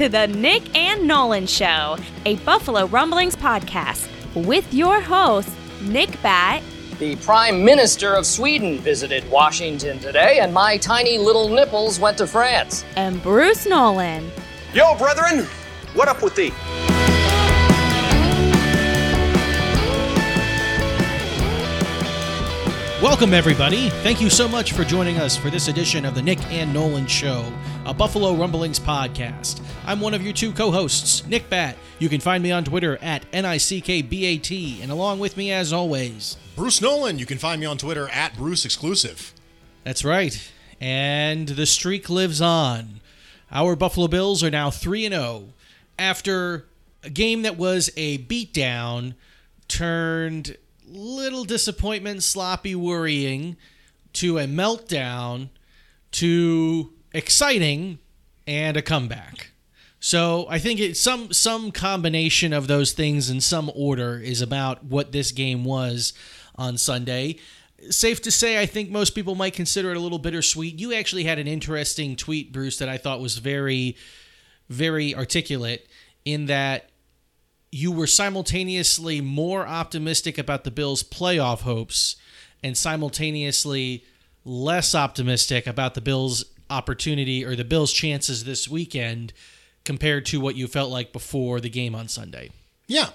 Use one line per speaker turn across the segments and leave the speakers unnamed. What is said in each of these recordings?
listening to the Nick and Nolan Show, a Buffalo Rumblings podcast with your hosts, Nick Bat.
The Prime Minister of Sweden visited Washington today, and my tiny little nipples went to France.
And Bruce Nolan.
Yo, brethren, what up with thee?
Welcome, everybody. Thank you so much for joining us for this edition of the Nick and Nolan Show, a Buffalo Rumblings podcast. I'm one of your two co hosts, Nick Bat. You can find me on Twitter at N-I-C-K-B-A-T, and along with me, as always,
Bruce Nolan. You can find me on Twitter at Bruce Exclusive.
That's right. And the streak lives on. Our Buffalo Bills are now 3 0 after a game that was a beatdown turned little disappointment, sloppy worrying, to a meltdown, to exciting, and a comeback. So I think it's some some combination of those things in some order is about what this game was on Sunday. Safe to say, I think most people might consider it a little bittersweet. You actually had an interesting tweet, Bruce, that I thought was very, very articulate in that you were simultaneously more optimistic about the Bills' playoff hopes and simultaneously less optimistic about the Bills' opportunity or the Bills' chances this weekend compared to what you felt like before the game on Sunday.
Yeah.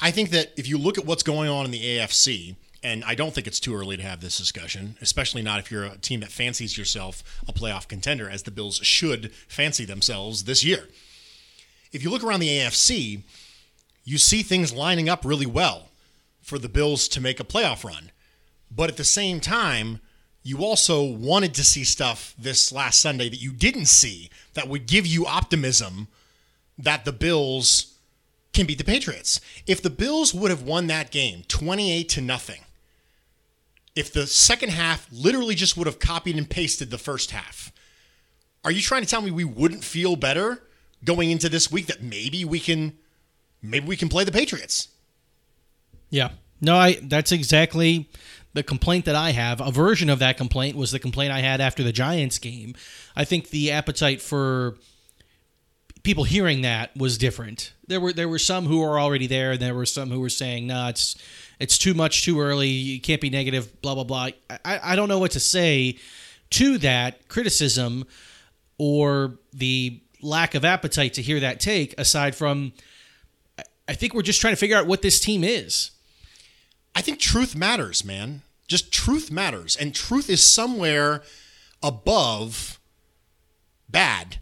I think that if you look at what's going on in the AFC, and I don't think it's too early to have this discussion, especially not if you're a team that fancies yourself a playoff contender, as the Bills should fancy themselves this year. If you look around the AFC, you see things lining up really well for the Bills to make a playoff run. But at the same time, you also wanted to see stuff this last Sunday that you didn't see that would give you optimism that the Bills can beat the Patriots. If the Bills would have won that game 28 to nothing, if the second half literally just would have copied and pasted the first half, are you trying to tell me we wouldn't feel better going into this week that maybe we can maybe we can play the Patriots.
Yeah. No, I that's exactly the complaint that I have. A version of that complaint was the complaint I had after the Giants game. I think the appetite for people hearing that was different. There were there were some who were already there, and there were some who were saying, "No, nah, it's it's too much, too early. You can't be negative." Blah blah blah. I I don't know what to say to that criticism or the lack of appetite to hear that take, aside from I think we're just trying to figure out what this team is.
I think truth matters, man. Just truth matters. And truth is somewhere above bad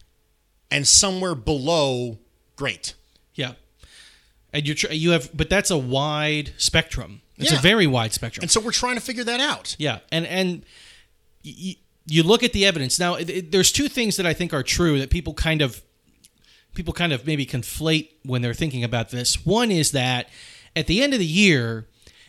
and somewhere below great.
Yeah. And you're you have but that's a wide spectrum. It's
yeah.
a very wide spectrum.
And so we're trying to figure that out.
Yeah. And and you, you look at the evidence. Now it, it, there's two things that I think are true that people kind of people kind of maybe conflate when they're thinking about this. One is that at the end of the year,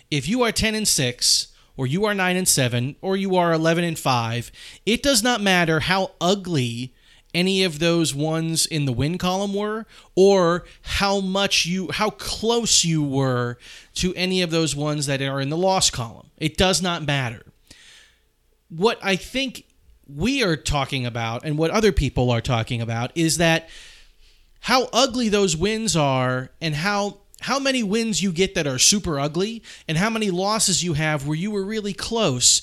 if you are 10 and 6 or you are 9 and 7 or you are 11 and 5, it does not matter how ugly any of those ones in the win column were or how much you how close you were to any of those ones that are in the loss column. It does not matter. What I think we are talking about and what other people are talking about is that how ugly those wins are and how how many wins you get that are super ugly and how many losses you have where you were really close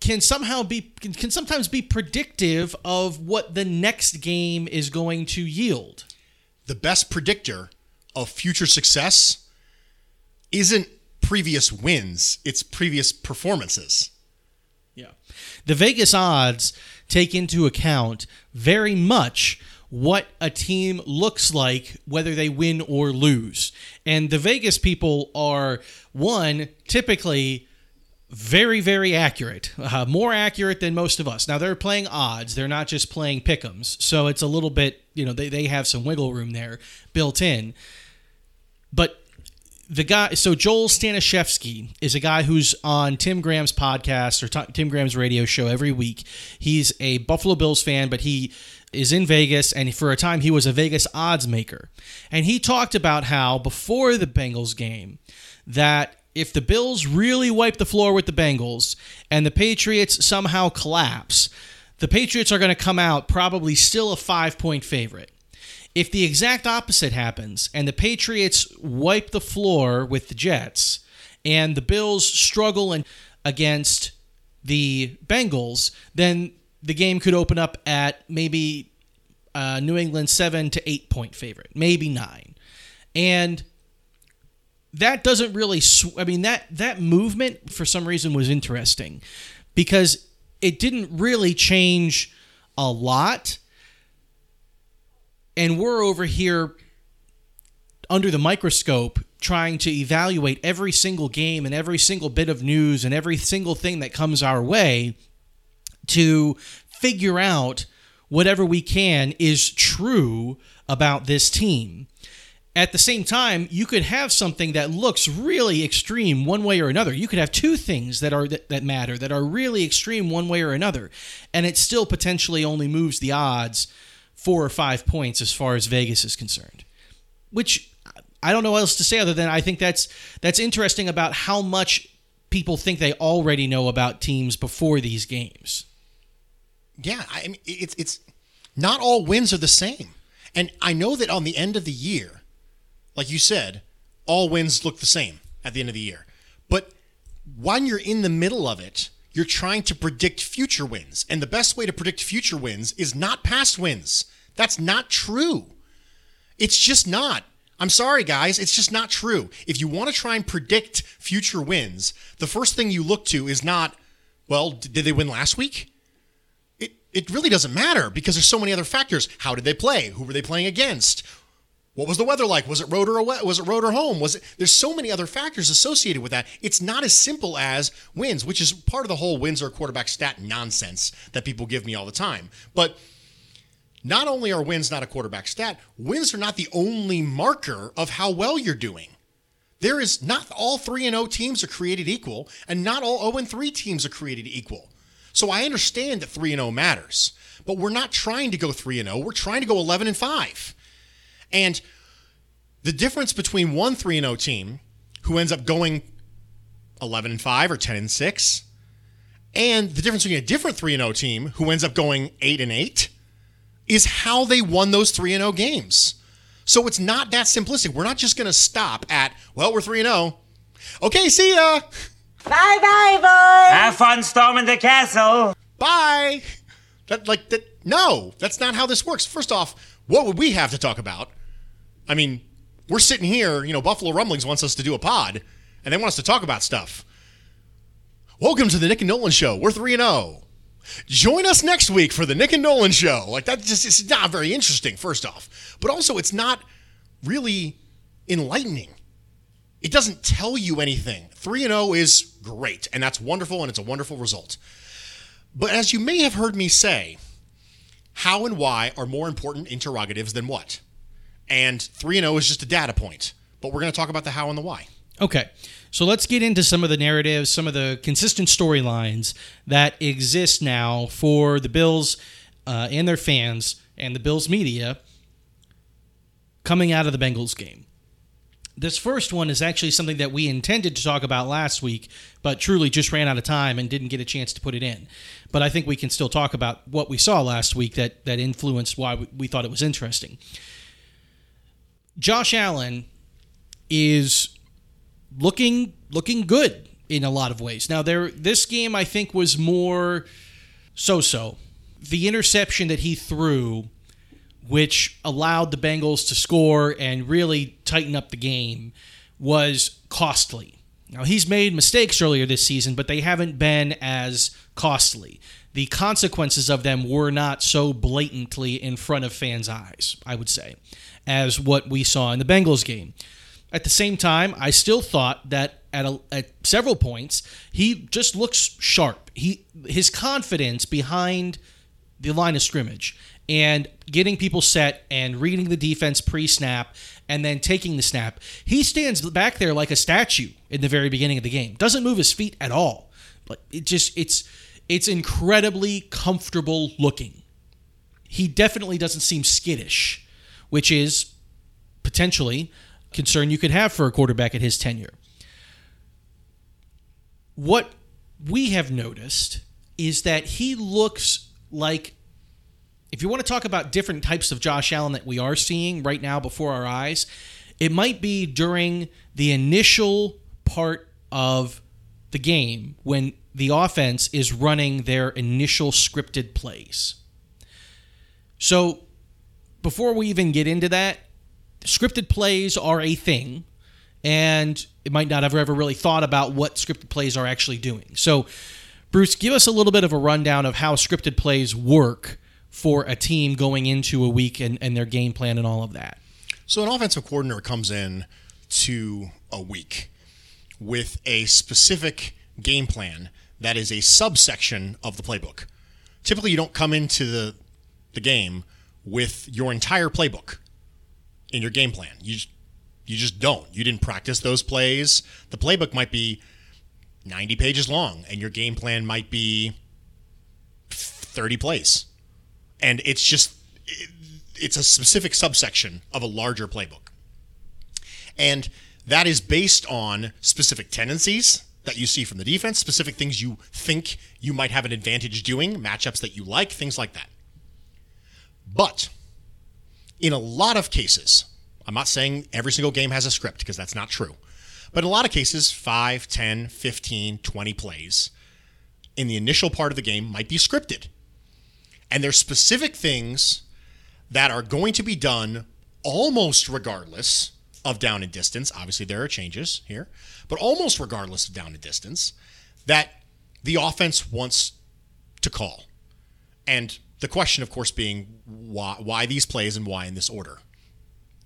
can somehow be can, can sometimes be predictive of what the next game is going to yield.
The best predictor of future success isn't previous wins, it's previous performances.
Yeah. The Vegas odds take into account very much what a team looks like, whether they win or lose. And the Vegas people are, one, typically very, very accurate, uh, more accurate than most of us. Now, they're playing odds, they're not just playing pick'ems. So it's a little bit, you know, they, they have some wiggle room there built in. But the guy, so Joel Stanishevsky is a guy who's on Tim Graham's podcast or Tim Graham's radio show every week. He's a Buffalo Bills fan, but he is in Vegas, and for a time he was a Vegas odds maker. And he talked about how before the Bengals game, that if the Bills really wipe the floor with the Bengals and the Patriots somehow collapse, the Patriots are going to come out probably still a five point favorite. If the exact opposite happens and the Patriots wipe the floor with the Jets and the Bills struggle and against the Bengals, then the game could open up at maybe uh, New England seven to eight point favorite, maybe nine, and that doesn't really. Sw- I mean that that movement for some reason was interesting because it didn't really change a lot, and we're over here under the microscope trying to evaluate every single game and every single bit of news and every single thing that comes our way to figure out whatever we can is true about this team. At the same time, you could have something that looks really extreme one way or another. You could have two things that are that, that matter that are really extreme one way or another, and it still potentially only moves the odds four or five points as far as Vegas is concerned. Which I don't know what else to say other than I think that's that's interesting about how much people think they already know about teams before these games.
Yeah, I mean it's it's not all wins are the same. And I know that on the end of the year, like you said, all wins look the same at the end of the year. But when you're in the middle of it, you're trying to predict future wins. And the best way to predict future wins is not past wins. That's not true. It's just not. I'm sorry, guys. It's just not true. If you want to try and predict future wins, the first thing you look to is not, well, did they win last week? It, really doesn't matter because there's so many other factors. How did they play? Who were they playing against? What was the weather like? Was it road or away? Was it road or home? Was it? There's so many other factors associated with that. It's not as simple as wins, which is part of the whole wins or quarterback stat nonsense that people give me all the time. But not only are wins not a quarterback stat, wins are not the only marker of how well you're doing. There is not all 3 and 0 teams are created equal, and not all 0 and 3 teams are created equal. So I understand that 3 and 0 matters, but we're not trying to go 3 and 0. We're trying to go 11 and 5. And the difference between one 3 and 0 team who ends up going 11 and 5 or 10 and 6 and the difference between a different 3 and 0 team who ends up going 8 and 8 is how they won those 3 and 0 games. So it's not that simplistic. We're not just going to stop at, well, we're 3 and 0. Okay, see ya.
Bye bye, boys.
Have fun storming the castle.
Bye. That like that no, that's not how this works. First off, what would we have to talk about? I mean, we're sitting here, you know, Buffalo Rumblings wants us to do a pod and they want us to talk about stuff. Welcome to the Nick and Nolan show. We're 3 and 0. Join us next week for the Nick and Nolan show. Like that just it's not very interesting first off. But also it's not really enlightening. It doesn't tell you anything. 3 and 0 is great and that's wonderful and it's a wonderful result. But as you may have heard me say, how and why are more important interrogatives than what? And 3 and 0 is just a data point. But we're going to talk about the how and the why.
Okay. So let's get into some of the narratives, some of the consistent storylines that exist now for the Bills uh, and their fans and the Bills media coming out of the Bengals game. This first one is actually something that we intended to talk about last week, but truly just ran out of time and didn't get a chance to put it in. But I think we can still talk about what we saw last week that, that influenced why we, thought it was interesting. Josh Allen is looking looking good in a lot of ways. Now there this game I think was more so-so. The interception that he threw which allowed the Bengals to score and really tighten up the game was costly. Now he's made mistakes earlier this season, but they haven't been as costly. The consequences of them were not so blatantly in front of fans' eyes, I would say, as what we saw in the Bengals game. At the same time, I still thought that at, a, at several points he just looks sharp. He his confidence behind the line of scrimmage and getting people set and reading the defense pre-snap and then taking the snap. He stands back there like a statue in the very beginning of the game. Doesn't move his feet at all. But it just it's it's incredibly comfortable looking. He definitely doesn't seem skittish, which is potentially concern you could have for a quarterback at his tenure. What we have noticed is that he looks like if you want to talk about different types of Josh Allen that we are seeing right now before our eyes, it might be during the initial part of the game when the offense is running their initial scripted plays. So, before we even get into that, scripted plays are a thing, and it might not have ever really thought about what scripted plays are actually doing. So, Bruce, give us a little bit of a rundown of how scripted plays work for a team going into a week and, and their game plan and all of that.
So an offensive coordinator comes in to a week with a specific game plan that is a subsection of the playbook. Typically, you don't come into the the game with your entire playbook in your game plan. You you just don't. You didn't practice those plays. The playbook might be 90 pages long and your game plan might be 30 plays. And it's just it's a specific subsection of a larger playbook. And that is based on specific tendencies that you see from the defense, specific things you think you might have an advantage doing, matchups that you like, things like that. But in a lot of cases, I'm not saying every single game has a script because that's not true. But in a lot of cases, 5, 10, 15, 20 plays in the initial part of the game might be scripted. And there's specific things that are going to be done almost regardless of down and distance. Obviously, there are changes here, but almost regardless of down and distance, that the offense wants to call. And the question, of course, being why, why these plays and why in this order.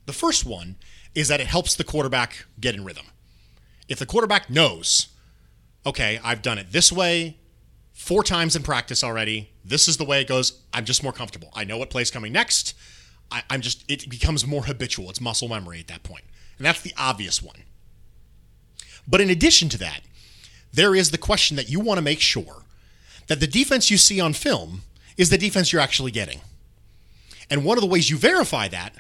The first one is that it helps the quarterback get in rhythm. If the quarterback knows, okay, I've done it this way four times in practice already, this is the way it goes, I'm just more comfortable. I know what play's coming next. I, I'm just, it becomes more habitual. It's muscle memory at that point. And that's the obvious one. But in addition to that, there is the question that you want to make sure that the defense you see on film is the defense you're actually getting. And one of the ways you verify that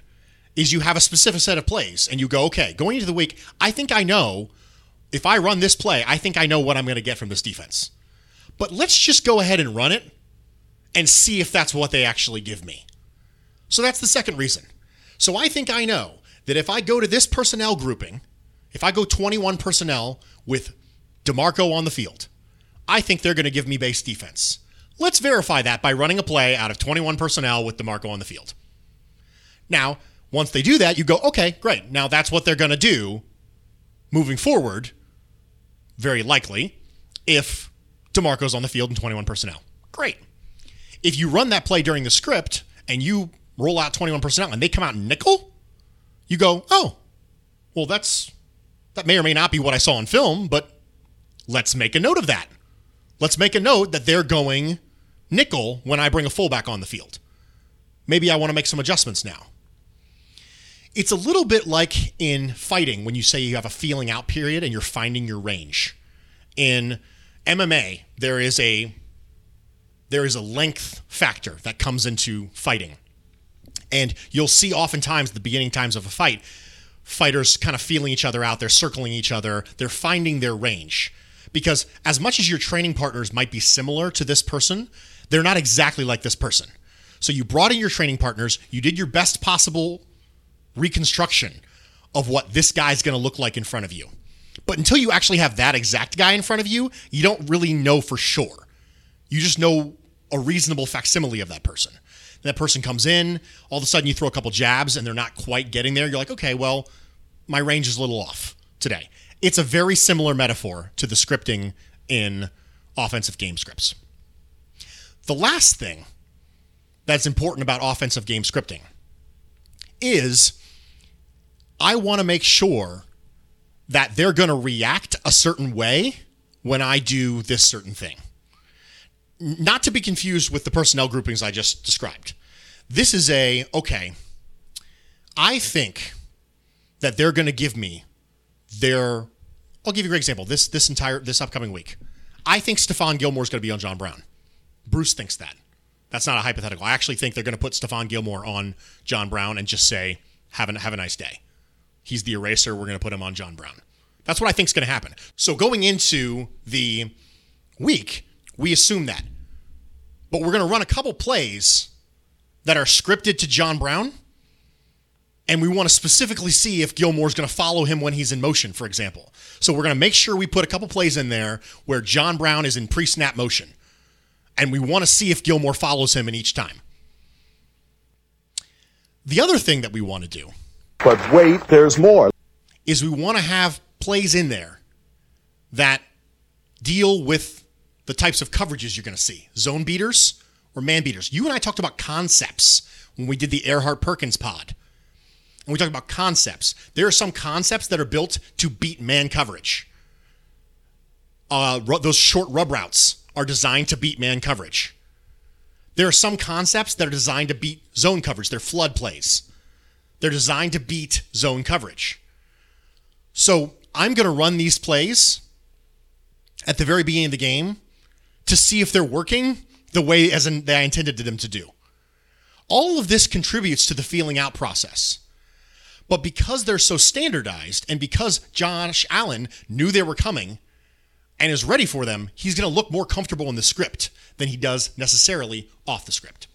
is you have a specific set of plays and you go, okay, going into the week, I think I know if I run this play, I think I know what I'm going to get from this defense. But let's just go ahead and run it and see if that's what they actually give me. So that's the second reason. So I think I know that if I go to this personnel grouping, if I go 21 personnel with DeMarco on the field, I think they're going to give me base defense. Let's verify that by running a play out of 21 personnel with DeMarco on the field. Now, once they do that, you go, okay, great. Now that's what they're going to do moving forward, very likely, if DeMarco's on the field in 21 personnel. Great. If you run that play during the script and you roll out 21 personnel and they come out nickel, you go, oh, well, that's that may or may not be what I saw on film, but let's make a note of that. Let's make a note that they're going nickel when I bring a fullback on the field. Maybe I want to make some adjustments now. It's a little bit like in fighting when you say you have a feeling out period and you're finding your range. In MMA, there is a there is a length factor that comes into fighting. And you'll see oftentimes the beginning times of a fight, fighters kind of feeling each other out, they're circling each other, they're finding their range. Because as much as your training partners might be similar to this person, they're not exactly like this person. So you brought in your training partners, you did your best possible reconstruction of what this guy's going to look like in front of you. But until you actually have that exact guy in front of you, you don't really know for sure. You just know a reasonable facsimile of that person. That person comes in, all of a sudden you throw a couple jabs and they're not quite getting there. You're like, okay, well, my range is a little off today. It's a very similar metaphor to the scripting in offensive game scripts. The last thing that's important about offensive game scripting is I want to make sure that they're going to react a certain way when I do this certain thing not to be confused with the personnel groupings I just described. This is a okay. I think that they're going to give me their. I'll give you a great example. This this entire this upcoming week, I think Stephon Gilmore is going to be on John Brown. Bruce thinks that. That's not a hypothetical. I actually think they're going to put Stephon Gilmore on John Brown and just say, "Have a have a nice day." He's the eraser. We're going to put him on John Brown. That's what I think is going to happen. So going into the week, we assume that but we're going to run a couple plays that are scripted to John Brown. And we want to specifically see if Gilmore's going to follow him when he's in motion, for example. So we're going to make sure we put a couple plays in there where John Brown is in pre snap motion. And we want to see if Gilmore follows him in each time. The other thing that we want to do
But wait, there's more.
is we want to have plays in there that deal with the types of coverages you're going to see zone beaters or man beaters. You and I talked about concepts when we did the Erhardt Perkins pod. And we talked about concepts. There are some concepts that are built to beat man coverage. Uh, those short rub routes are designed to beat man coverage. There are some concepts that are designed to beat zone coverage. They're flood plays. They're designed to beat zone coverage. So I'm going to run these plays at the very beginning of the game to see if they're working the way as in, I intended them to do. All of this contributes to the feeling out process. But because they're so standardized and because Josh Allen knew they were coming and is ready for them, he's going to look more comfortable in the script than he does necessarily off the script.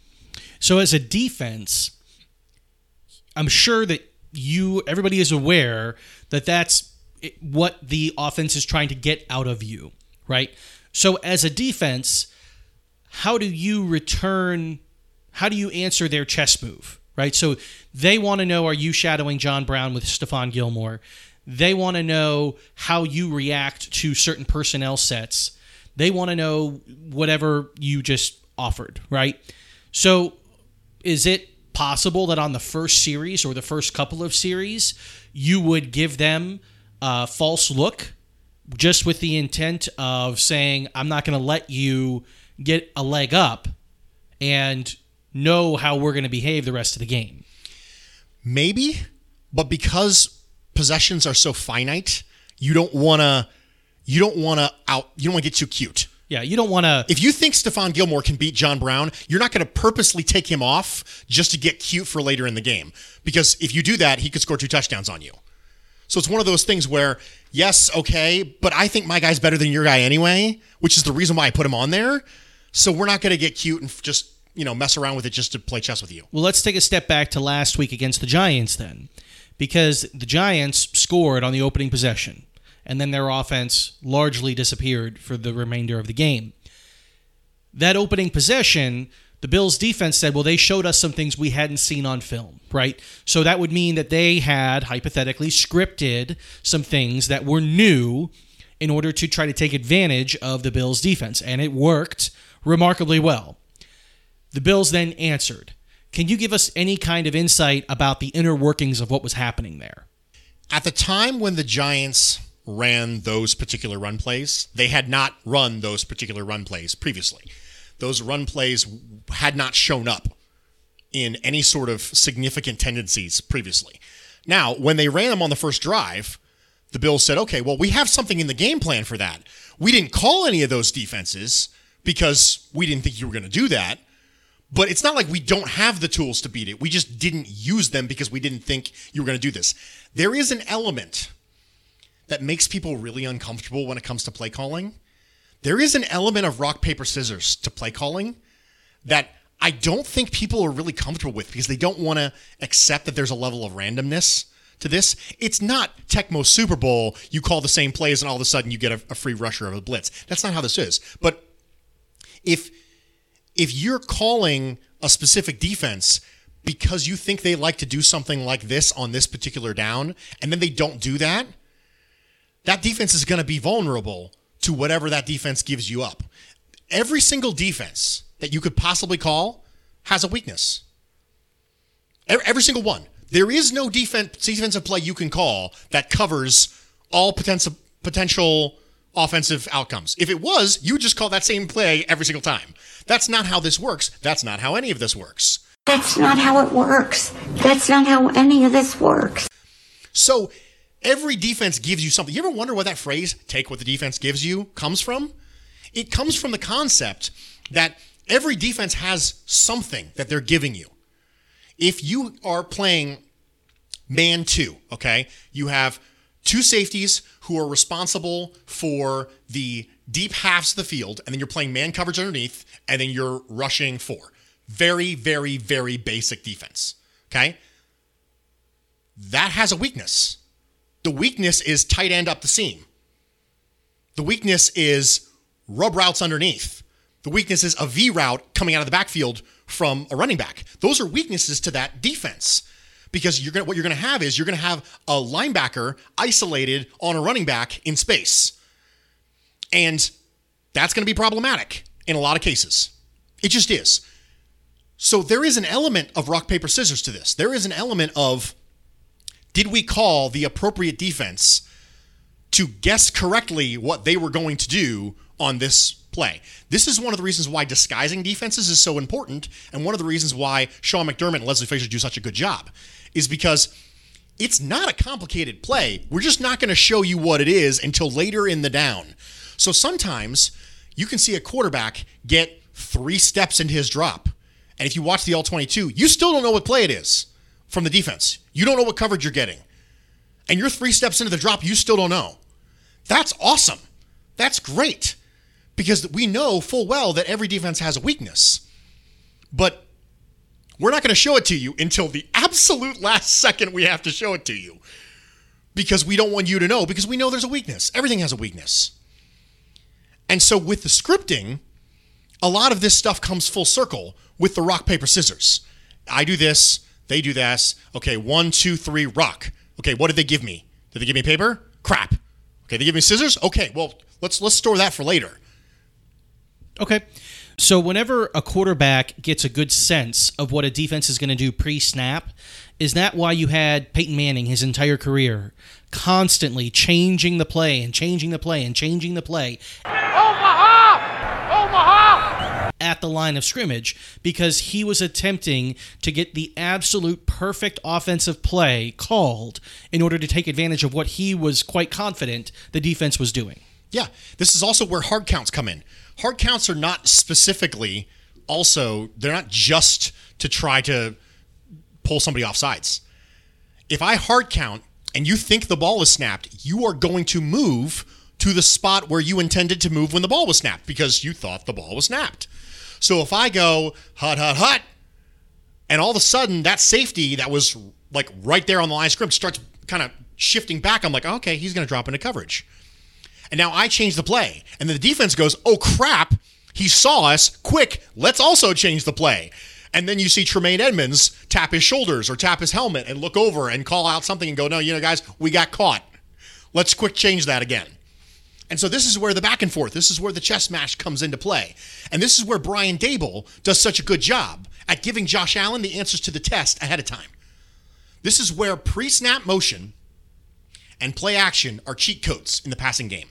So as a defense, I'm sure that you everybody is aware that that's what the offense is trying to get out of you, right? So as a defense, how do you return how do you answer their chess move, right? So they want to know are you shadowing John Brown with Stephon Gilmore? They want to know how you react to certain personnel sets. They want to know whatever you just offered, right? So is it possible that on the first series or the first couple of series you would give them a false look just with the intent of saying i'm not going to let you get a leg up and know how we're going to behave the rest of the game
Maybe, but because possessions are so finite, you don't want to you don't want to out you don't want to get too cute.
Yeah you don't want to
If you think Stephon Gilmore can beat John Brown, you're not going to purposely take him off just to get cute for later in the game. Because if you do that, he could score two touchdowns on you. So it's one of those things where, yes, okay, but I think my guy's better than your guy anyway, which is the reason why I put him on there. So we're not going to get cute and just, you know, mess around with it just to play chess with you.
Well, let's take a step back to last week against the Giants then, because the Giants scored on the opening possession, and then their offense largely disappeared for the remainder of the game. That opening possession, the Bills defense said, well, they showed us some things we hadn't seen on film, right? So that would mean that they had, hypothetically, scripted some things that were new in order to try to take advantage of the Bills defense, and it worked remarkably well. The Bills then answered. Can you give us any kind of insight about the inner workings of what was happening there?
At the time when the Giants ran those particular run plays, they had not run those particular run plays previously. Those run plays had not shown up in any sort of significant tendencies previously. Now, when they ran them on the first drive, the Bills said, okay, well, we have something in the game plan for that. We didn't call any of those defenses because we didn't think you were going to do that. But it's not like we don't have the tools to beat it. We just didn't use them because we didn't think you were going to do this. There is an element that makes people really uncomfortable when it comes to play calling. There is an element of rock, paper, scissors to play calling that I don't think people are really comfortable with because they don't want to accept that there's a level of randomness to this. It's not Tecmo Super Bowl. You call the same plays and all of a sudden you get a, a free rusher of a blitz. That's not how this is. But if if you're calling a specific defense because you think they like to do something like this on this particular down and then they don't do that, that defense is going to be vulnerable to whatever that defense gives you up. Every single defense that you could possibly call has a weakness. Every, single one. There is no defense defensive play you can call that covers all potential potential offensive outcomes. If it was, you would just call that same play every single time. That's not how this works. That's not how any of this works.
That's not how it works. That's not how any of this works.
So every defense gives you something. You ever wonder where that phrase, take what the defense gives you, comes from? It comes from the concept that every defense has something that they're giving you. If you are playing man two, okay, you have two safeties who are responsible for the deep halves of the field, and then you're playing man coverage underneath, and then you're rushing four. Very, very, very basic defense. Okay? That has a weakness. The weakness is tight end up the seam. The weakness is rub routes underneath. The weakness is a V route coming out of the backfield from a running back. Those are weaknesses to that defense because you're gonna what you're gonna have is you're gonna have a linebacker isolated on a running back in space, and that's gonna be problematic in a lot of cases. It just is. So there is an element of rock paper scissors to this. There is an element of did we call the appropriate defense to guess correctly what they were going to do on this play. This is one of the reasons why disguising defenses is so important, and one of the reasons why Sean McDermott and Leslie Frazier do such a good job is because it's not a complicated play. We're just not going to show you what it is until later in the down. So sometimes you can see a quarterback get three steps into his drop. And if you watch the all 22, you still don't know what play it is from the defense. You don't know what coverage you're getting. And you're three steps into the drop, you still don't know. That's awesome. That's great because we know full well that every defense has a weakness. But we're not going to show it to you until the absolute last second we have to show it to you because we don't want you to know because we know there's a weakness. Everything has a weakness. And so with the scripting, a lot of this stuff comes full circle with the rock, paper, scissors. I do this, they do this. Okay, one, two, three, rock. Okay, what did they give me? Did they give me paper? Crap. Okay, they give me scissors? Okay, well, let's let's store that for later.
Okay. So whenever a quarterback gets a good sense of what a defense is going to do pre-snap, is that why you had Peyton Manning his entire career constantly changing the play and changing the play and changing the play? At the line of scrimmage because he was attempting to get the absolute perfect offensive play called in order to take advantage of what he was quite confident the defense was doing.
Yeah, this is also where hard counts come in. Hard counts are not specifically also, they're not just to try to pull somebody off sides. If I hard count and you think the ball is snapped, you are going to move to the spot where you intended to move when the ball was snapped because you thought the ball was snapped. So if I go hut, hut, hut, and all of a sudden that safety that was like right there on the line of scrimmage starts kind of shifting back, I'm like, okay, he's going to drop into coverage. And now I change the play. And then the defense goes, oh crap, he saw us. Quick, let's also change the play. And then you see Tremaine Edmunds tap his shoulders or tap his helmet and look over and call out something and go, no, you know, guys, we got caught. Let's quick change that again. And so this is where the back and forth, this is where the chess match comes into play. And this is where Brian Daboll does such a good job at giving Josh Allen the answers to the test ahead of time. This is where pre snap motion and play action are cheat codes in the passing game.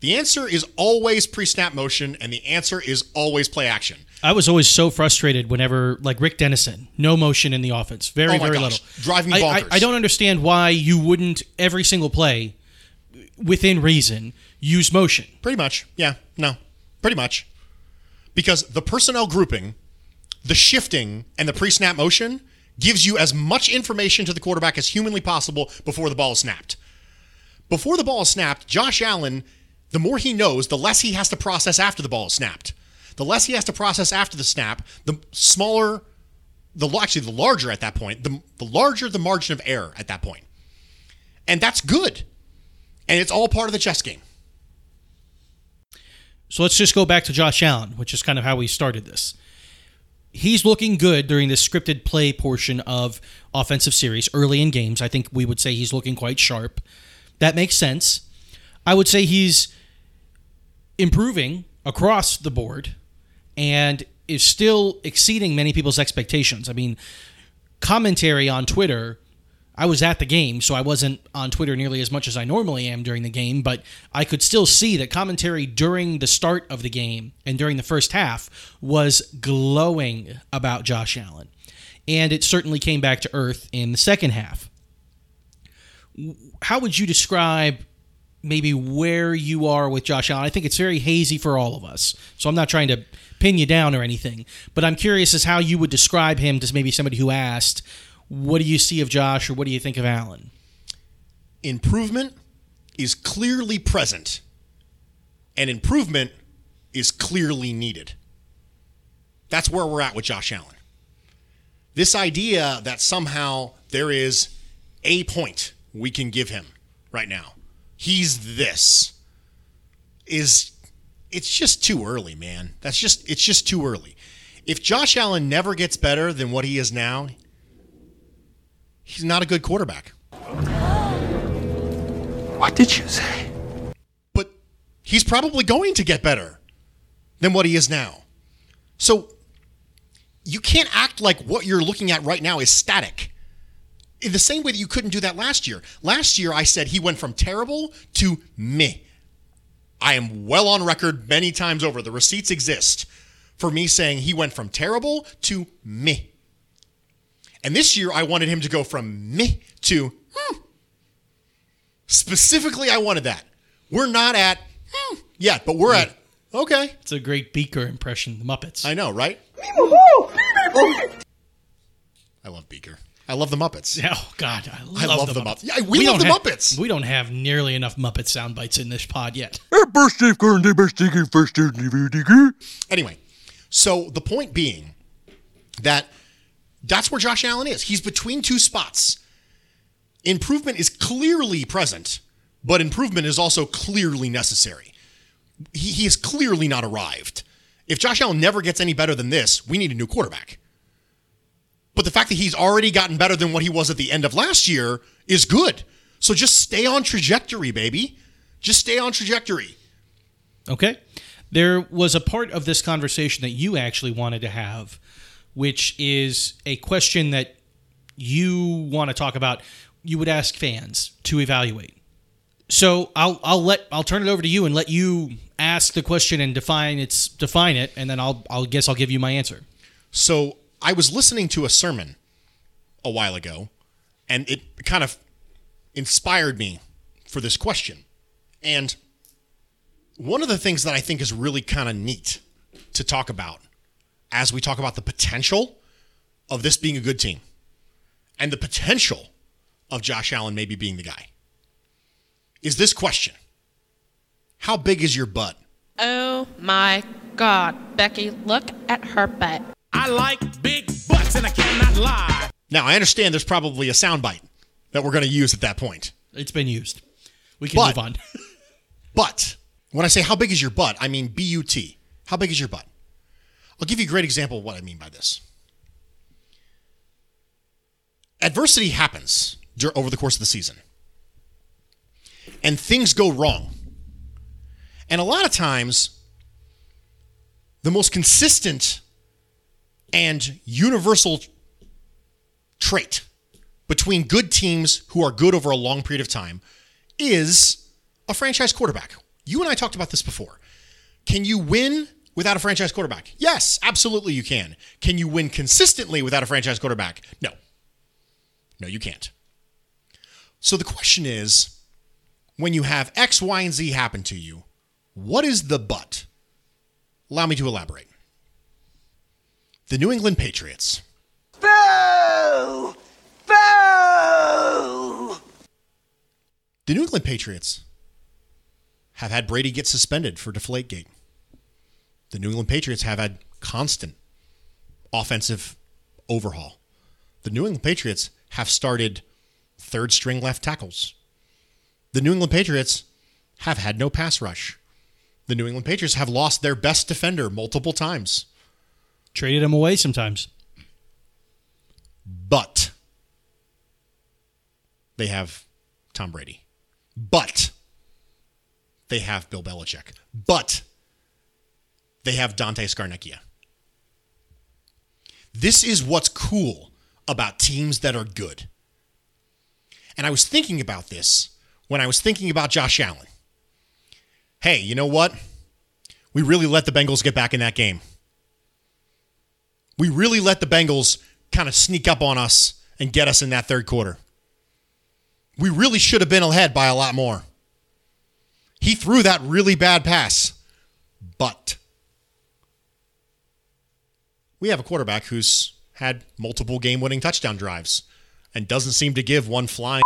The answer is always pre snap motion, and the answer is always play action.
I was always so frustrated whenever, like Rick Dennison, no motion in the offense, very,
Oh
very
gosh,
little.
drive me
I- I,
bonkers.
I don't understand why you wouldn't every single play, within reason, use motion.
Pretty much. Yeah. No. Pretty much. Because the personnel grouping, the shifting, and the pre snap motion gives you as much information to the quarterback as humanly possible before the ball is snapped. Before the ball is snapped, Josh Allen, the more he knows, the less he has to process after the ball is snapped. The less he has to process after the snap, the smaller, the actually the larger at that point, the, the larger the margin of error at that point. And that's good. And it's all part of the chess game.
So let's just go back to Josh Allen, which is kind of how we started this. He's looking good during this scripted play portion of offensive series early in games. I think we would say he's looking quite sharp. That makes sense. I would say he's improving across the board and is still exceeding many people's expectations. I mean, commentary on Twitter. I was at the game, so I wasn't on Twitter nearly as much as I normally am during the game, but I could still see that commentary during the start of the game and during the first half was glowing about Josh Allen. And it certainly came back to earth in the second half. How would you describe maybe where you are with Josh Allen? I think it's very hazy for all of us. So I'm not trying to pin you down or anything, but I'm curious as how you would describe him to maybe somebody who asked, what do you see of Josh or what do you think of Allen?
improvement is clearly present and improvement is clearly needed. That's where we're at with Josh Allen. This idea that somehow there is a point we can give him right now. He's this is it's just too early, man. That's just it's just too early. If Josh Allen never gets better than what he is now, he's not a good quarterback.
What did you say?
But he's probably going to get better than what he is now. So you can't act like what you're looking at right now is static. In the same way that you couldn't do that last year. Last year, I said he went from terrible to meh. I am well on record many times over. The receipts exist for me saying he went from terrible to meh. And this year, I wanted him to go from meh to hmm. Specifically, I wanted that. We're not at hmm, yet, but we're at okay.
It's a great Beaker impression, the Muppets.
I know, right? I love Beaker. I love the Muppets.
Oh God, I love,
I love
the
the
Muppets.
Muppets. Yeah, we love
don't
the
have-
Muppets.
We don't have nearly enough Muppet sound bites in this pod yet.
Anyway, so the point being that that's where Josh Allen is. He's between two spots. Improvement is clearly present, but improvement is also clearly necessary. He, he has clearly not arrived. If Josh Allen never gets any better than this, we need a new quarterback. But the fact that he's already gotten better than what he was at the end of last year is good. So just stay on trajectory, baby. Just stay on trajectory.
Okay. There was a part of this conversation that you actually wanted to have, which is a question that you want to talk about. You would ask fans to evaluate. So I'll I'll let I'll turn it over to you and let you ask the question and define its define it, and then I'll I'll guess I'll give you my answer.
So I was listening to a sermon a while ago, and it kind of inspired me for this question. And one of the things that I think is really kind of neat to talk about as we talk about the potential of this being a good team and the potential of Josh Allen maybe being the guy is this question How big is your butt?
Oh my god, Becky, look at her butt.
I like big butts and I cannot lie.
Now, I understand there's probably a soundbite that we're going to use at that point.
It's been used. We can
But-
move on.
But when I say how big is your butt, I mean B U T. How big is your butt? I'll give you a great example of what I mean by this. Adversity happens over the course of the season, and things go wrong. And a lot of times, the most consistent and universal trait between good teams who are good over a long period of time is a franchise quarterback. You and I talked about this before. Can you win without a franchise quarterback? Yes, absolutely you can. Can you win consistently without a franchise quarterback? No. No, you can't. So the question is when you have X, Y, and Z happen to you, what is the but? Allow me to elaborate. The New England Patriots.
Boo! Boo!
The New England Patriots have had Brady get suspended for Deflategate. The New England Patriots have had constant offensive overhaul. The New England Patriots have started third string left tackles. The New England Patriots have had no pass rush. The New England Patriots have lost their best defender multiple times.
Traded him away sometimes.
But they have Tom Brady. But they have Bill Belichick. But they have Dante Scarnecchia. This is what's cool about teams that are good. And I was thinking about this when I was thinking about Josh Allen. Hey, you know what? We really let the Bengals get back in that game. We really let the Bengals kind of sneak up on us and get us in that third quarter. We really should have been ahead by a lot more. He threw that really bad pass, but we have a quarterback who's had multiple game winning touchdown drives and doesn't seem to give one flying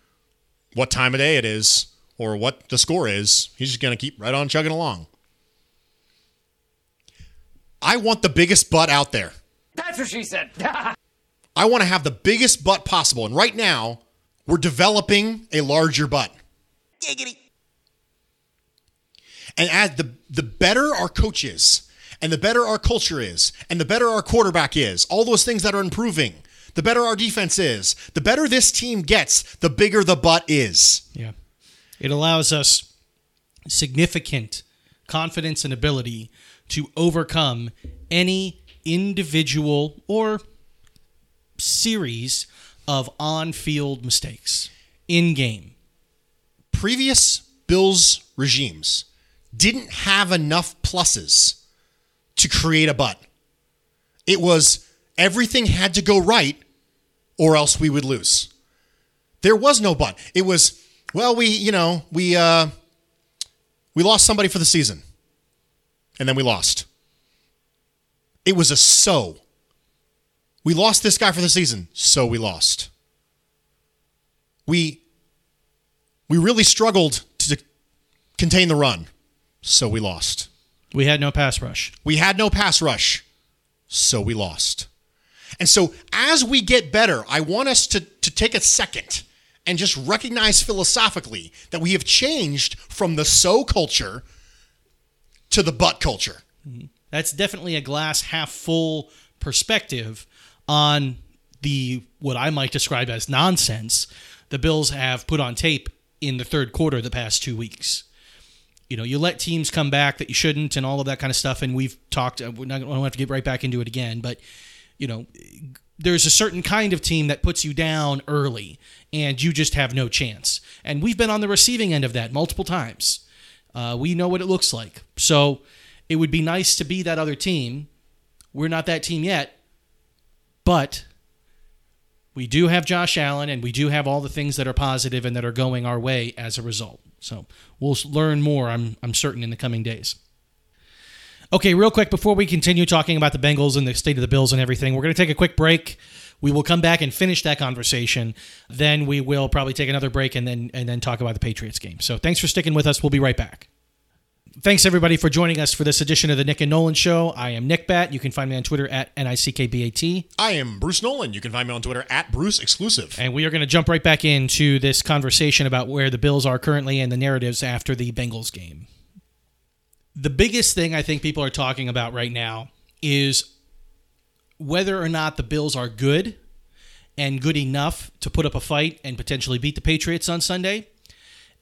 what time of day it is or what the score is. He's just going to keep right on chugging along. I want the biggest butt out there.
That's what she said.
I want to have the biggest butt possible. And right now, we're developing a larger butt. Giggity. And as the the better our coach is, and the better our culture is, and the better our quarterback is, all those things that are improving, the better our defense is, the better this team gets, the bigger the butt is.
Yeah. It allows us significant confidence and ability to overcome any individual or series of on field mistakes in game.
Previous Bills regimes didn't have enough pluses to create a butt. It was everything had to go right or else we would lose. There was no but. It was, well, we, you know, we uh we lost somebody for the season. And then we lost. It was a so. We lost this guy for the season, so we lost. We we really struggled to contain the run, so we lost.
We had no pass rush.
We had no pass rush, so we lost. And so as we get better, I want us to, to take a second and just recognize philosophically that we have changed from the so culture to the butt culture. Mm-hmm.
That's definitely a glass half full perspective on the what I might describe as nonsense the Bills have put on tape in the third quarter the past two weeks. You know, you let teams come back that you shouldn't and all of that kind of stuff. And we've talked, uh, we're not have to get right back into it again, but, you know, there's a certain kind of team that puts you down early and you just have no chance. And we've been on the receiving end of that multiple times. Uh, we know what it looks like. So it would be nice to be that other team. We're not that team yet, but we do have Josh Allen and we do have all the things that are positive and that are going our way as a result. So we'll learn more, I'm, I'm certain, in the coming days. Okay, real quick before we continue talking about the Bengals and the state of the Bills and everything, we're going to take a quick break. We will come back and finish that conversation. Then we will probably take another break and then and then talk about the Patriots game. So thanks for sticking with us. We'll be right back. Thanks everybody for joining us for this edition of the Nick and Nolan Show. I am Nick Bat. You can find me on Twitter at N-I-C-K-B-A-T.
I am Bruce Nolan. You can find me on Twitter at Bruce Exclusive.
And we are going to jump right back into this conversation about where the Bills are currently and the narratives after the Bengals game. The biggest thing I think people are talking about right now is whether or not the Bills are good and good enough to put up a fight and potentially beat the Patriots on Sunday.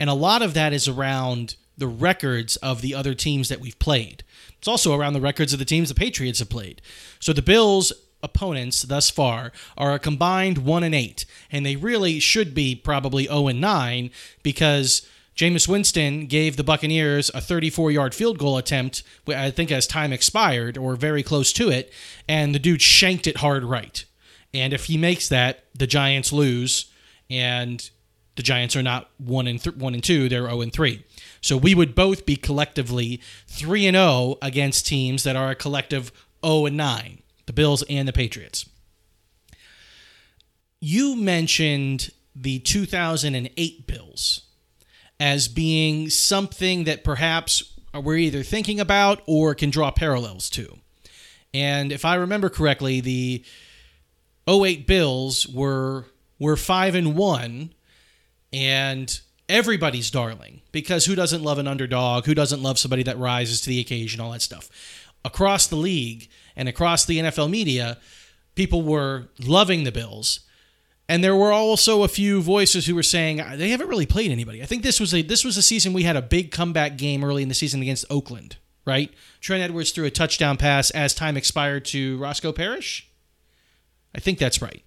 And a lot of that is around the records of the other teams that we've played. It's also around the records of the teams the Patriots have played. So the Bills opponents thus far are a combined 1 and 8 and they really should be probably 0 and 9 because Jameis Winston gave the Buccaneers a 34-yard field goal attempt I think as time expired or very close to it and the dude shanked it hard right. And if he makes that, the Giants lose and the Giants are not 1 and th- 1 and 2, they're 0 and 3. So we would both be collectively 3 and 0 against teams that are a collective 0 and 9, the Bills and the Patriots. You mentioned the 2008 Bills as being something that perhaps we're either thinking about or can draw parallels to. And if I remember correctly, the 08 Bills were were 5 and 1 and everybody's darling because who doesn't love an underdog? Who doesn't love somebody that rises to the occasion? All that stuff. Across the league and across the NFL media, people were loving the Bills. And there were also a few voices who were saying uh, they haven't really played anybody. I think this was a this was a season we had a big comeback game early in the season against Oakland, right? Trent Edwards threw a touchdown pass as time expired to Roscoe Parrish. I think that's right.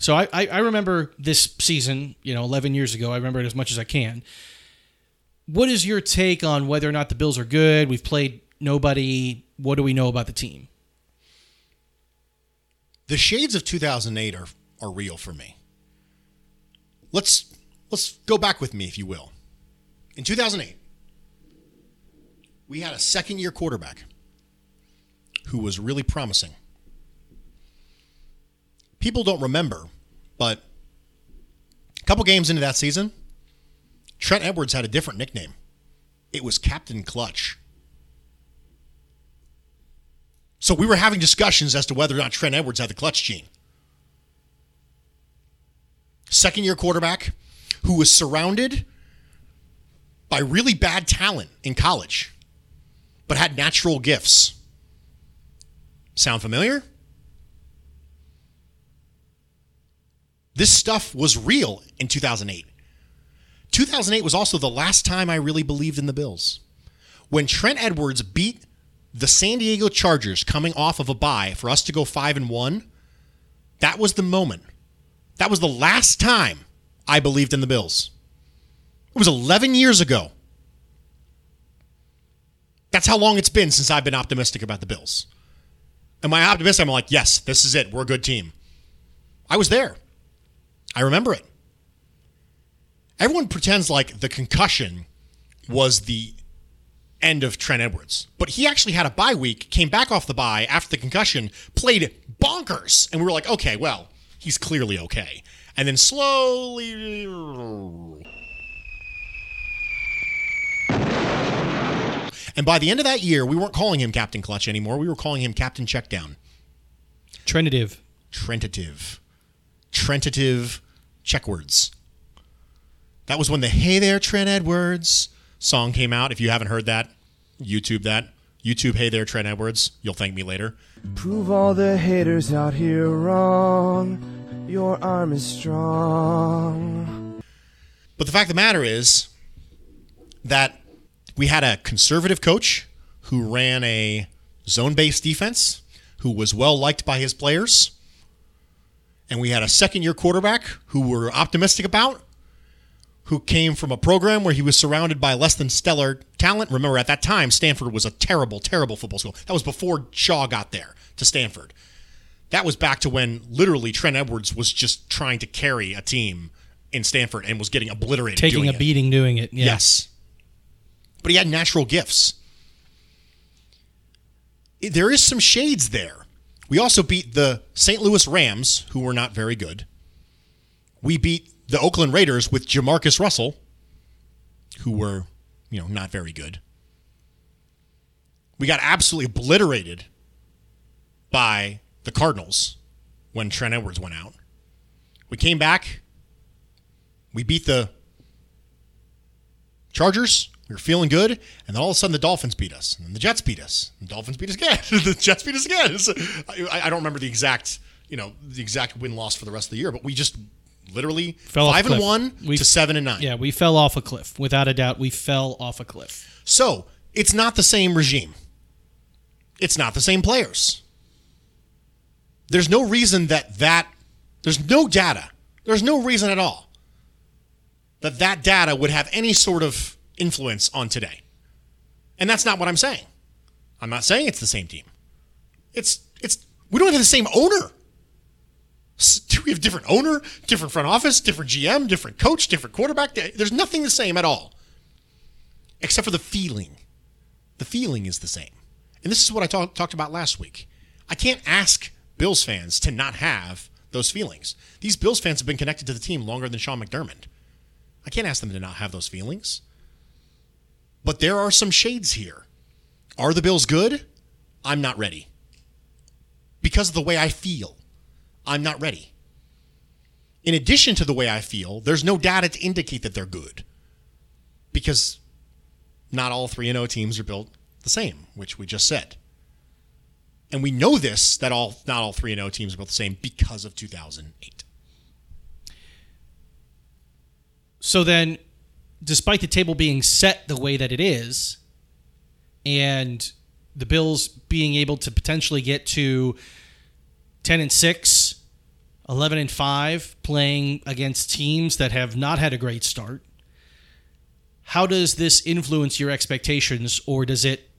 So I, I, I remember this season, you know, 11 years ago. I remember it as much as I can. What is your take on whether or not the Bills are good? We've played nobody. What do we know about the team?
The shades of 2008 are, are real for me. Let's let's go back with me, if you will. In 2008, we had a second year quarterback who was really promising people don't remember, but a couple games into that season, Trent Edwards had a different nickname. It was Captain Clutch. So we were having discussions as to whether or not Trent Edwards had the clutch gene. Second year quarterback who was surrounded by really bad talent in college, but had natural gifts. Sound familiar? This stuff was real in 2008. 2008 was also the last time I really believed in the Bills. When Trent Edwards beat the San Diego Chargers coming off of a bye for us to go 5 and 1, that was the moment. That was the last time I believed in the Bills. It was 11 years ago. That's how long it's been since I've been optimistic about the Bills. Am I optimistic? I'm like, yes, this is it. We're a good team. I was there. I remember it. Everyone pretends like the concussion was the end of Trent Edwards, but he actually had a bye week, came back off the bye after the concussion, played bonkers, and we were like, okay, well, he's clearly okay. And then slowly. And by the end of that year, we weren't calling him Captain Clutch anymore. We were calling him Captain Checkdown.
Trentative.
Trentative. Trentative check words. That was when the Hey There, Trent Edwards song came out. If you haven't heard that, YouTube that. YouTube Hey There, Trent Edwards. You'll thank me later.
Prove all the haters out here wrong. Your arm is strong.
But the fact of the matter is that we had a conservative coach who ran a zone based defense, who was well liked by his players. And we had a second year quarterback who we're optimistic about, who came from a program where he was surrounded by less than stellar talent. Remember, at that time, Stanford was a terrible, terrible football school. That was before Shaw got there to Stanford. That was back to when literally Trent Edwards was just trying to carry a team in Stanford and was getting obliterated.
Taking a
it.
beating doing it. Yeah.
Yes. But he had natural gifts. There is some shades there. We also beat the St. Louis Rams, who were not very good. We beat the Oakland Raiders with JaMarcus Russell, who were, you know, not very good. We got absolutely obliterated by the Cardinals when Trent Edwards went out. We came back. We beat the Chargers. We were feeling good, and then all of a sudden the Dolphins beat us, and then the Jets beat us, and the Dolphins beat us again. the Jets beat us again. So, I, I, don't remember the exact, you know, the exact win loss for the rest of the year, but we just literally
fell
five
and
one
we,
to seven and nine.
Yeah, we fell off a cliff without a doubt. We fell off a cliff.
So it's not the same regime. It's not the same players. There's no reason that that there's no data. There's no reason at all that that data would have any sort of influence on today. And that's not what I'm saying. I'm not saying it's the same team. It's it's we don't have the same owner. Do We have different owner, different front office, different GM, different coach, different quarterback. There's nothing the same at all. Except for the feeling. The feeling is the same. And this is what I talk, talked about last week. I can't ask Bills fans to not have those feelings. These Bills fans have been connected to the team longer than Sean McDermott. I can't ask them to not have those feelings. But there are some shades here. Are the Bills good? I'm not ready. Because of the way I feel, I'm not ready. In addition to the way I feel, there's no data to indicate that they're good. Because not all 3 0 teams are built the same, which we just said. And we know this that all not all 3 0 teams are built the same because of 2008.
So then despite the table being set the way that it is, and the Bills being able to potentially get to 10 and 6, 11 and 5, playing against teams that have not had a great start, how does this influence your expectations, or does it?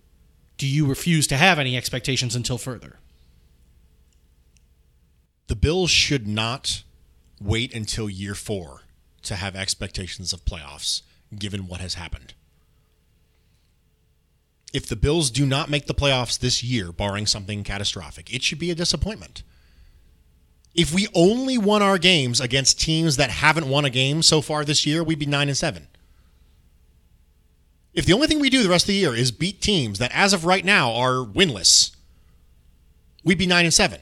Do you refuse to have any expectations until further?
The Bills should not wait until year four to have expectations of playoffs given what has happened. If the Bills do not make the playoffs this year, barring something catastrophic, it should be a disappointment. If we only won our games against teams that haven't won a game so far this year, we'd be 9 and 7. If the only thing we do the rest of the year is beat teams that as of right now are winless, we'd be 9 and 7.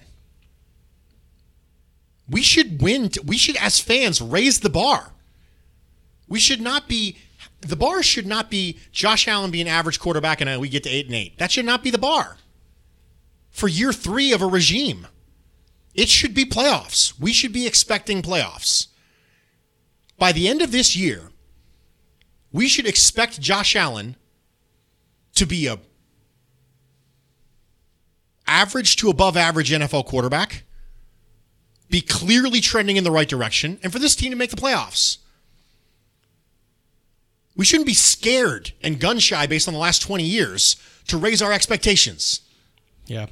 We should win. We should as fans raise the bar. We should not be the bar should not be Josh Allen being an average quarterback and we get to 8 and 8. That should not be the bar. For year 3 of a regime. It should be playoffs. We should be expecting playoffs. By the end of this year, we should expect Josh Allen to be a average to above average NFL quarterback, be clearly trending in the right direction, and for this team to make the playoffs. We shouldn't be scared and gun shy based on the last 20 years to raise our expectations.
Yeah.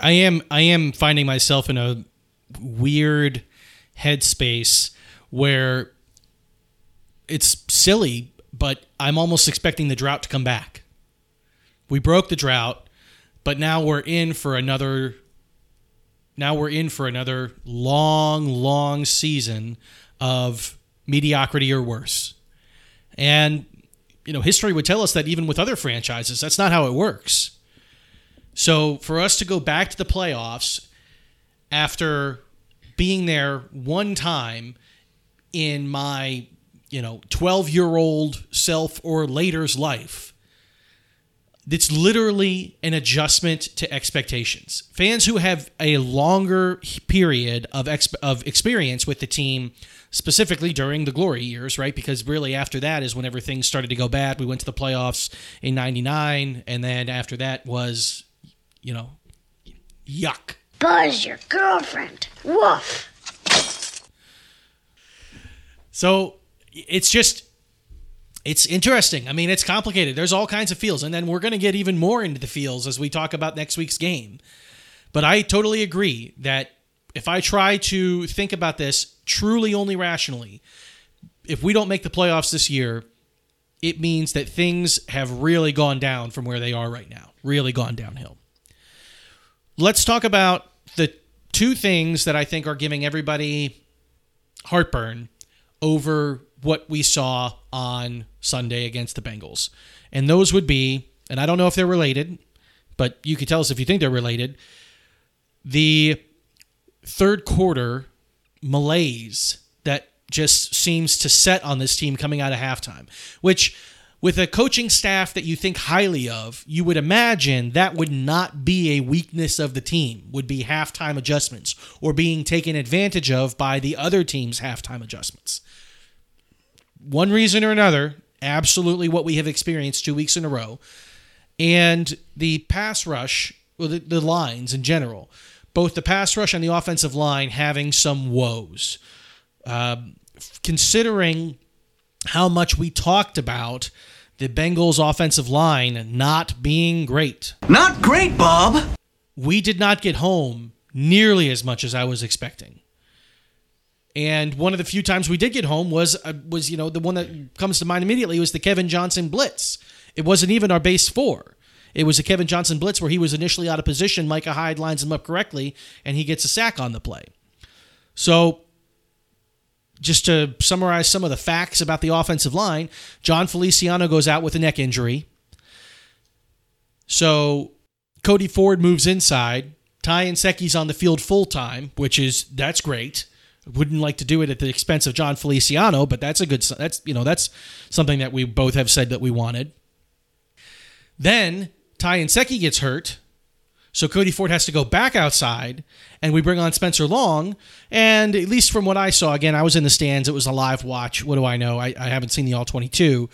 I am I am finding myself in a weird headspace where it's silly, but I'm almost expecting the drought to come back. We broke the drought, but now we're in for another now we're in for another long, long season of mediocrity or worse. And you know, history would tell us that even with other franchises, that's not how it works. So for us to go back to the playoffs after being there one time in my, you know, 12 year old self or later's life, it's literally an adjustment to expectations. Fans who have a longer period of exp- of experience with the team, specifically during the glory years, right? Because really after that is whenever things started to go bad. We went to the playoffs in '99, and then after that was you know, yuck.
Buzz, your girlfriend. Woof.
So it's just, it's interesting. I mean, it's complicated. There's all kinds of feels. And then we're going to get even more into the feels as we talk about next week's game. But I totally agree that if I try to think about this truly only rationally, if we don't make the playoffs this year, it means that things have really gone down from where they are right now, really gone downhill let's talk about the two things that I think are giving everybody heartburn over what we saw on Sunday against the Bengals. And those would be, and I don't know if they're related, but you could tell us if you think they're related, the third quarter malaise that just seems to set on this team coming out of halftime, which with a coaching staff that you think highly of, you would imagine that would not be a weakness of the team, would be halftime adjustments or being taken advantage of by the other team's halftime adjustments. One reason or another, absolutely what we have experienced two weeks in a row. And the pass rush, well, the, the lines in general, both the pass rush and the offensive line having some woes. Uh, considering how much we talked about the Bengals offensive line not being great.
Not great, Bob.
We did not get home nearly as much as I was expecting. And one of the few times we did get home was uh, was you know the one that comes to mind immediately was the Kevin Johnson blitz. It wasn't even our base four. It was a Kevin Johnson blitz where he was initially out of position. Micah Hyde lines him up correctly, and he gets a sack on the play. So just to summarize some of the facts about the offensive line, Jon Feliciano goes out with a neck injury. So Cody Ford moves inside. Ty Nsekhe's on the field full time, which is that's great. Wouldn't like to do it at the expense of Jon Feliciano, but that's a good that's you know that's something that we both have said that we wanted. Then Ty Nsekhe gets hurt, so Cody Ford has to go back outside, and we bring on Spencer Long. And at least from what I saw, again, I was in the stands. It was a live watch. What do I know? I, I haven't seen the All 22.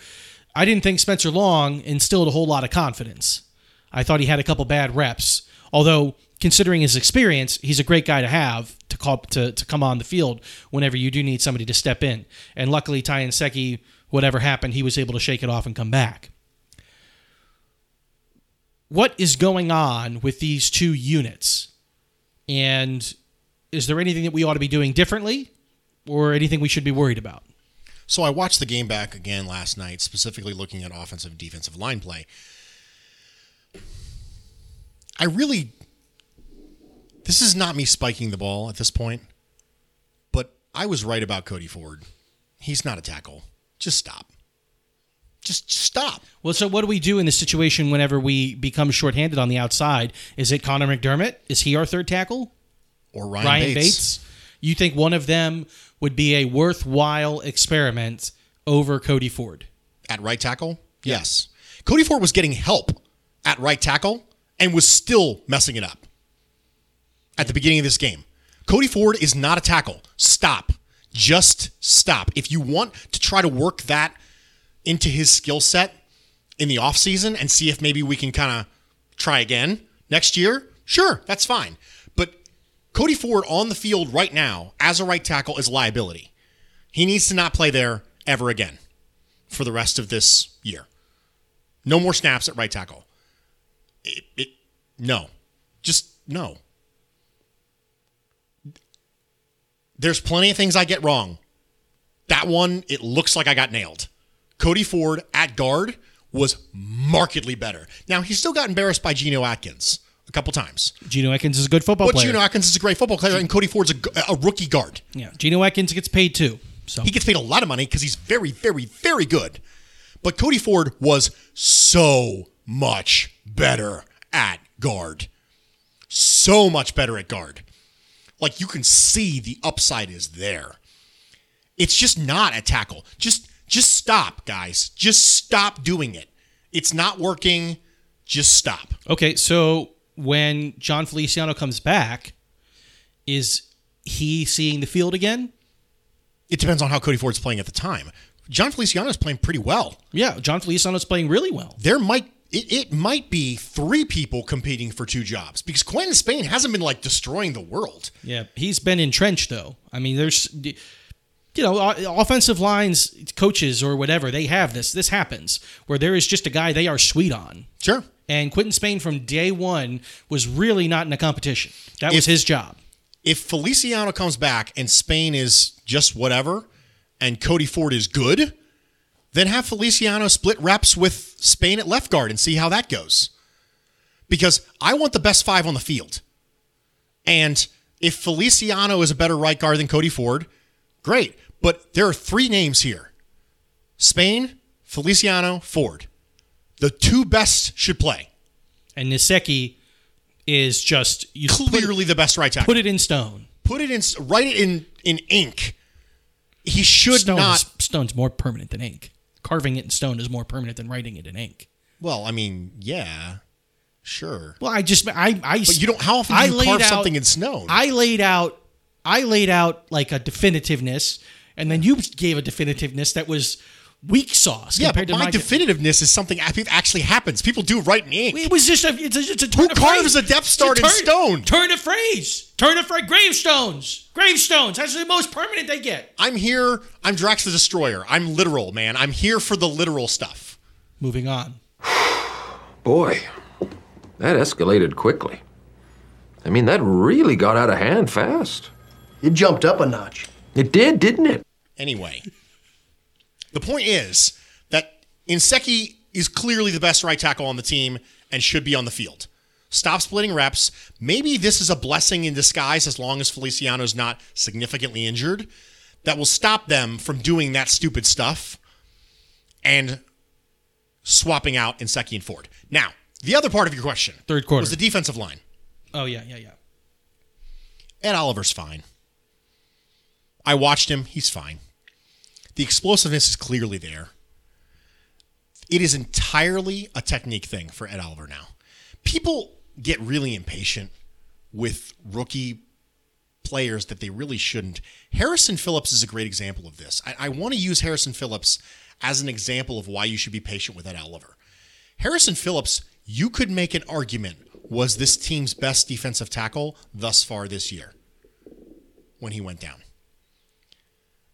I didn't think Spencer Long instilled a whole lot of confidence. I thought he had a couple bad reps. Although, considering his experience, he's a great guy to have to call to, to come on the field whenever you do need somebody to step in. And luckily, Ty Nsekhe, whatever happened, he was able to shake it off and come back what is going on with these two units? And is there anything that we ought to be doing differently or anything we should be worried about?
So I watched the game back again last night, specifically looking at offensive defensive line play. I really This is not me spiking the ball at this point, but I was right about Cody Ford. He's not a tackle. Just stop. Just, stop.
Well, so what do we do in this situation whenever we become shorthanded on the outside? Is it Connor McDermott? Is he our third tackle?
Or Ryan, Bates.
You think one of them would be a worthwhile experiment over Cody Ford?
At right tackle? Yes. Cody Ford was getting help at right tackle and was still messing it up at the beginning of this game. Cody Ford is not a tackle. Stop. Just stop. If you want to try to work that into his skill set in the offseason and see if maybe we can kind of try again next year, sure, that's fine. But Cody Ford on the field right now as a right tackle is a liability. He needs to not play there ever again for the rest of this year. No more snaps at right tackle. It, it, no. Just no. There's plenty of things I get wrong. That one, it looks like I got nailed. Cody Ford at guard was markedly better. Now, he still got embarrassed by Geno Atkins a couple times.
Geno Atkins is a good football
but
player.
But Geno Atkins is a great football player, and Cody Ford's a, a rookie guard.
Yeah, Geno Atkins gets paid too. So
He gets paid a lot of money because he's very, very, very good. But Cody Ford was so much better at guard. So much better at guard. Like you can see the upside is there. It's just not a tackle. Just just stop, guys. Just stop doing it. It's not working. Just stop.
Okay, so when Jon Feliciano comes back, is he seeing the field again?
It depends on how Cody Ford's playing at the time. Jon Feliciano is playing pretty well.
Yeah, Jon Feliciano's playing really well.
There might it, it might be three people competing for two jobs because Quinton Spain hasn't been like destroying the world.
Yeah, he's been entrenched though. I mean, there's you know, offensive lines coaches or whatever, they have this. This happens where there is just a guy they are sweet on.
Sure.
And Quinton Spain from day one was really not in a competition. That was
If-
his job.
If Feliciano comes back and Spain is just whatever and Cody Ford is good, then have Feliciano split reps with Spain at left guard and see how that goes. Because I want the best five on the field. And if Feliciano is a better right guard than Cody Ford, great. But there are three names here Spain, Feliciano, Ford. The two best should play.
And Nsekhe is just
Clearly the best right tackle.
put it in stone.
Put it in, write it in, in ink. He should
Stone
not.
is, stone's more permanent than ink. Carving it in stone is more permanent than writing it in ink.
Well, I mean, yeah, sure.
Well, I just I I
But you don't. How often do
I
you carve
out-
something in stone?
I laid out I laid out like a definitiveness, and then you gave a definitiveness that was weak sauce
yeah,
compared
but
to
my,
my
definitiveness is something that actually happens. People do write in ink.
It was just a it's a, it's a turn
Who
of
carves
phrase.
a Death Star
It's
in
turn-
stone?
Turn of phrase. Turn of phrase. Gravestones. Gravestones. That's the most permanent they get.
I'm here. I'm Drax the Destroyer. I'm literal, man. I'm here for the literal stuff.
Moving on.
Boy, that escalated quickly. I mean, that really got out of hand fast.
It jumped up a notch.
It did, didn't it?
Anyway, the point is that Nsekhe is clearly the best right tackle on the team and should be on the field. Stop splitting reps. Maybe this is a blessing in disguise as long as Feliciano is not significantly injured that will stop them from doing that stupid stuff and swapping out Nsekhe and Ford. Now, the other part of your question
Third quarter.
was the defensive line.
Oh yeah, yeah, yeah.
Ed Oliver's fine. I watched him. He's fine. The explosiveness is clearly there. It is entirely a technique thing for Ed Oliver now. People get really impatient with rookie players that they really shouldn't. Harrison Phillips is a great example of this. I, I want to use Harrison Phillips as an example of why you should be patient with Ed Oliver. Harrison Phillips, you could make an argument, was this team's best defensive tackle thus far this year when he went down.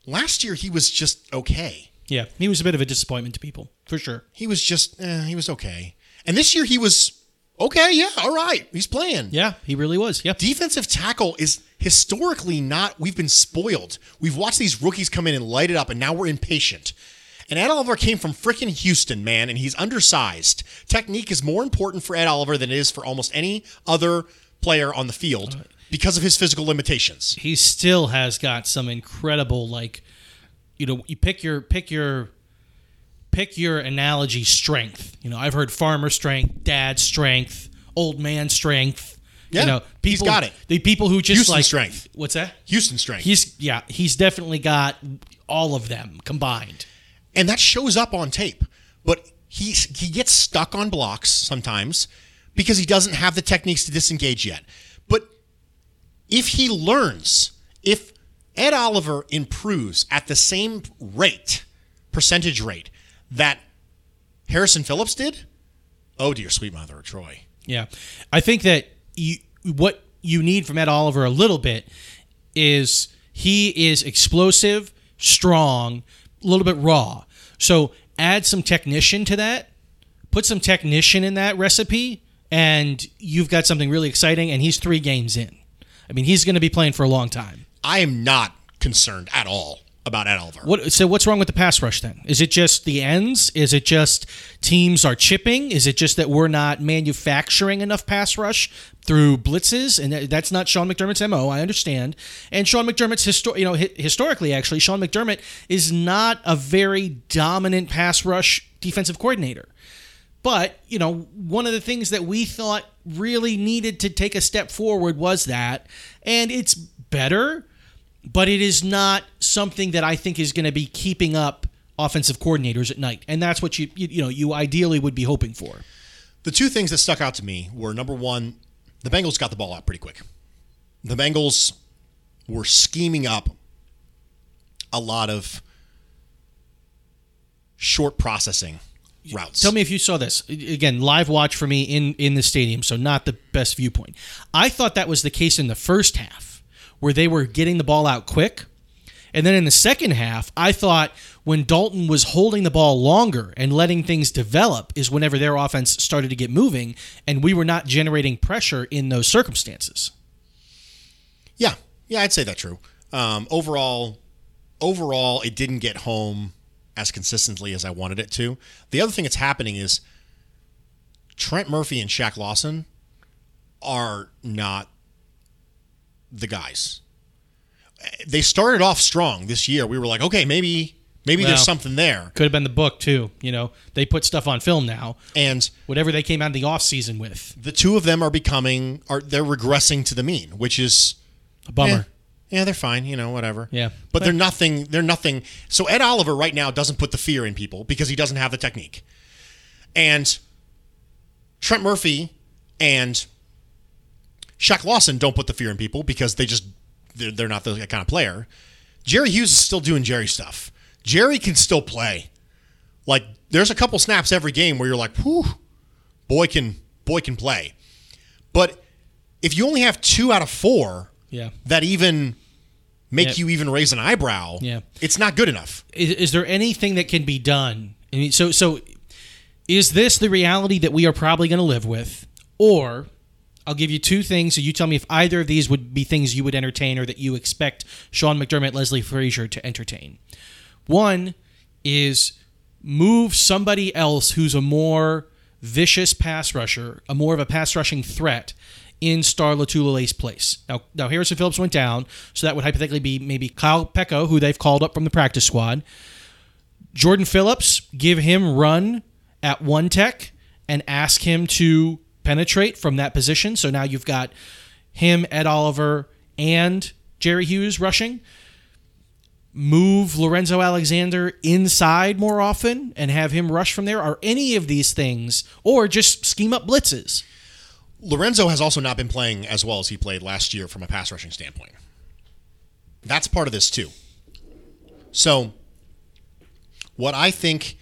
Last year, he was just okay.
Yeah, he was a bit of a disappointment to people for sure.
He was just, eh, he was okay. And this year, he was okay. Yeah, all right. He's playing.
Yeah, he really was. Yep.
Defensive tackle is historically not, we've been spoiled. We've watched these rookies come in and light it up, and now we're impatient. And Ed Oliver came from freaking Houston, man, and he's undersized. Technique is more important for Ed Oliver than it is for almost any other player on the field because of his physical limitations.
He still has got some incredible like you know, you pick your pick your pick your analogy strength. You know, I've heard farmer strength, dad strength, old man strength.
Yeah,
you know,
he's
people,
got it.
The people who just
Houston
like
strength.
What's that?
Houston strength.
He's yeah, he's definitely got all of them combined.
and that shows up on tape. But he he gets stuck on blocks sometimes because he doesn't have the techniques to disengage yet. But if he learns, if Ed Oliver improves at the same rate, percentage rate that Harrison Phillips did, oh dear sweet mother of Troy.
Yeah, I think that you what you need from Ed Oliver a little bit is he is explosive, strong, a little bit raw. So add some technician to that, put some technician in that recipe, and you've got something really exciting. And he's three games in. I mean, he's going to be playing for a long time.
I am not concerned at all about Ed Oliver.
What? So what's wrong with the pass rush then? Is it just the ends? Is it just teams are chipping? Is it just that we're not manufacturing enough pass rush through blitzes? And that's not Sean McDermott's mo. I understand. And Sean McDermott's histo- you know hi- historically actually Sean McDermott is not a very dominant pass rush defensive coordinator. But, you know, one of the things that we thought really needed to take a step forward was that. And it's better, but it is not something that I think is going to be keeping up offensive coordinators at night. And that's what you, you you know, you ideally would be hoping for.
The two things that stuck out to me were number one, the Bengals got the ball out pretty quick. The Bengals were scheming up a lot of short processing routes.
Tell me if you saw this. Again, live watch for me in in the stadium, so not the best viewpoint. I thought that was the case in the first half where they were getting the ball out quick. And then in the second half, I thought when Dalton was holding the ball longer and letting things develop is whenever their offense started to get moving and we were not generating pressure in those circumstances.
Yeah, yeah, I'd say that's true. Um, overall, overall, it didn't get home as consistently as I wanted it to. The other thing that's happening is Trent Murphy and Shaq Lawson are not the guys. They started off strong this year. We were like, okay, maybe maybe
Well,
there's something there.
Could have been the book too. You know, they put stuff on film now.
And
whatever they came out in the offseason with.
The two of them are becoming are they're regressing to the mean, which is
A bummer.
eh, yeah, they're fine, you know, whatever.
Yeah.
But they're nothing. They're nothing. So Ed Oliver right now doesn't put the fear in people because he doesn't have the technique. And Trent Murphy and Shaq Lawson don't put the fear in people because they just they're, they're not the kind of player. Jerry Hughes is still doing Jerry stuff. Jerry can still play. Like there's a couple snaps every game where you're like, whew, boy can boy can play. But if you only have two out of four
Yeah.
that even make
Yeah.
you even raise an eyebrow,
Yeah.
it's not good enough.
Is, is there anything that can be done? I mean, so so is this the reality that we are probably going to live with, or I'll give you two things, so you tell me if either of these would be things you would entertain or that you expect Sean McDermott, Leslie Frazier to entertain. One is move somebody else who's a more vicious pass rusher, a more of a pass rushing threat in Star Lotulelei's place. Now, now Harrison Phillips went down, so that would hypothetically be maybe Kyle Peko, who they've called up from the practice squad. Jordan Phillips, give him run at one tech and ask him to penetrate from that position. So now you've got him, Ed Oliver, and Jerry Hughes rushing. Move Lorenzo Alexander inside more often and have him rush from there. Are any of these things, or just scheme up blitzes?
Lorenzo has also not been playing as well as he played last year from a pass rushing standpoint. That's part of this too. So, what I think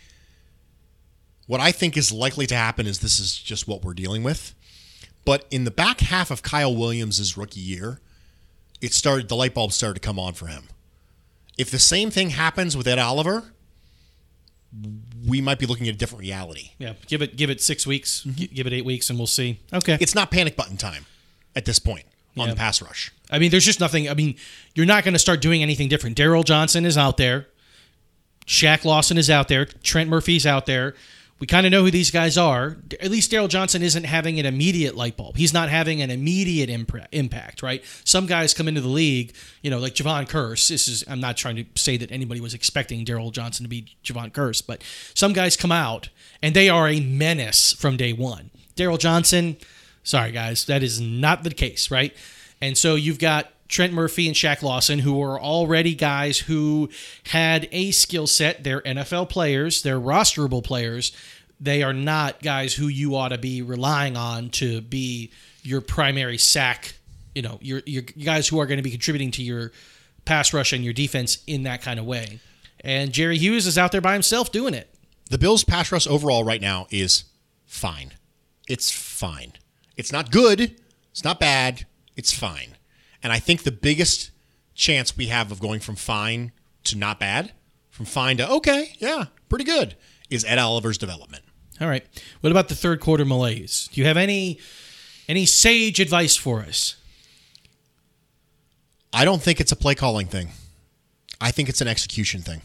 what I think is likely to happen is this is just what we're dealing with. But in the back half of Kyle Williams' rookie year, it started the light bulb started to come on for him. If the same thing happens with Ed Oliver, we might be looking at a different reality.
Yeah, give it give it six weeks, mm-hmm. gi- give it eight weeks, and we'll see. Okay,
It's not panic button time at this point on
Yeah.
the pass rush.
I mean, there's just nothing. I mean, you're not going to start doing anything different. Darryl Johnson is out there. Shaq Lawson is out there. Trent Murphy's out there. We kind of know who these guys are. At least Darryl Johnson isn't having an immediate light bulb. He's not having an immediate impact, right? Some guys come into the league, you know, like Jevon Kearse. This is I'm not trying to say that anybody was expecting Darryl Johnson to be Jevon Kearse, but some guys come out and they are a menace from day one. Darryl Johnson, sorry guys, that is not the case, right? And so you've got Trent Murphy and Shaq Lawson, who are already guys who had a skill set. They're NFL players, they're rosterable players. They are not guys who you ought to be relying on to be your primary sack, you know, your, your guys who are going to be contributing to your pass rush and your defense in that kind of way. And Jerry Hughes is out there by himself doing it.
The Bills' pass rush overall right now is fine. It's fine. It's not good. It's not bad. It's fine. And I think the biggest chance we have of going from fine to not bad, from fine to okay, yeah, pretty good, is Ed Oliver's development.
All right. What about the third quarter malaise? Do you have any any sage advice for us?
I don't think it's a play calling thing. I think it's an execution thing.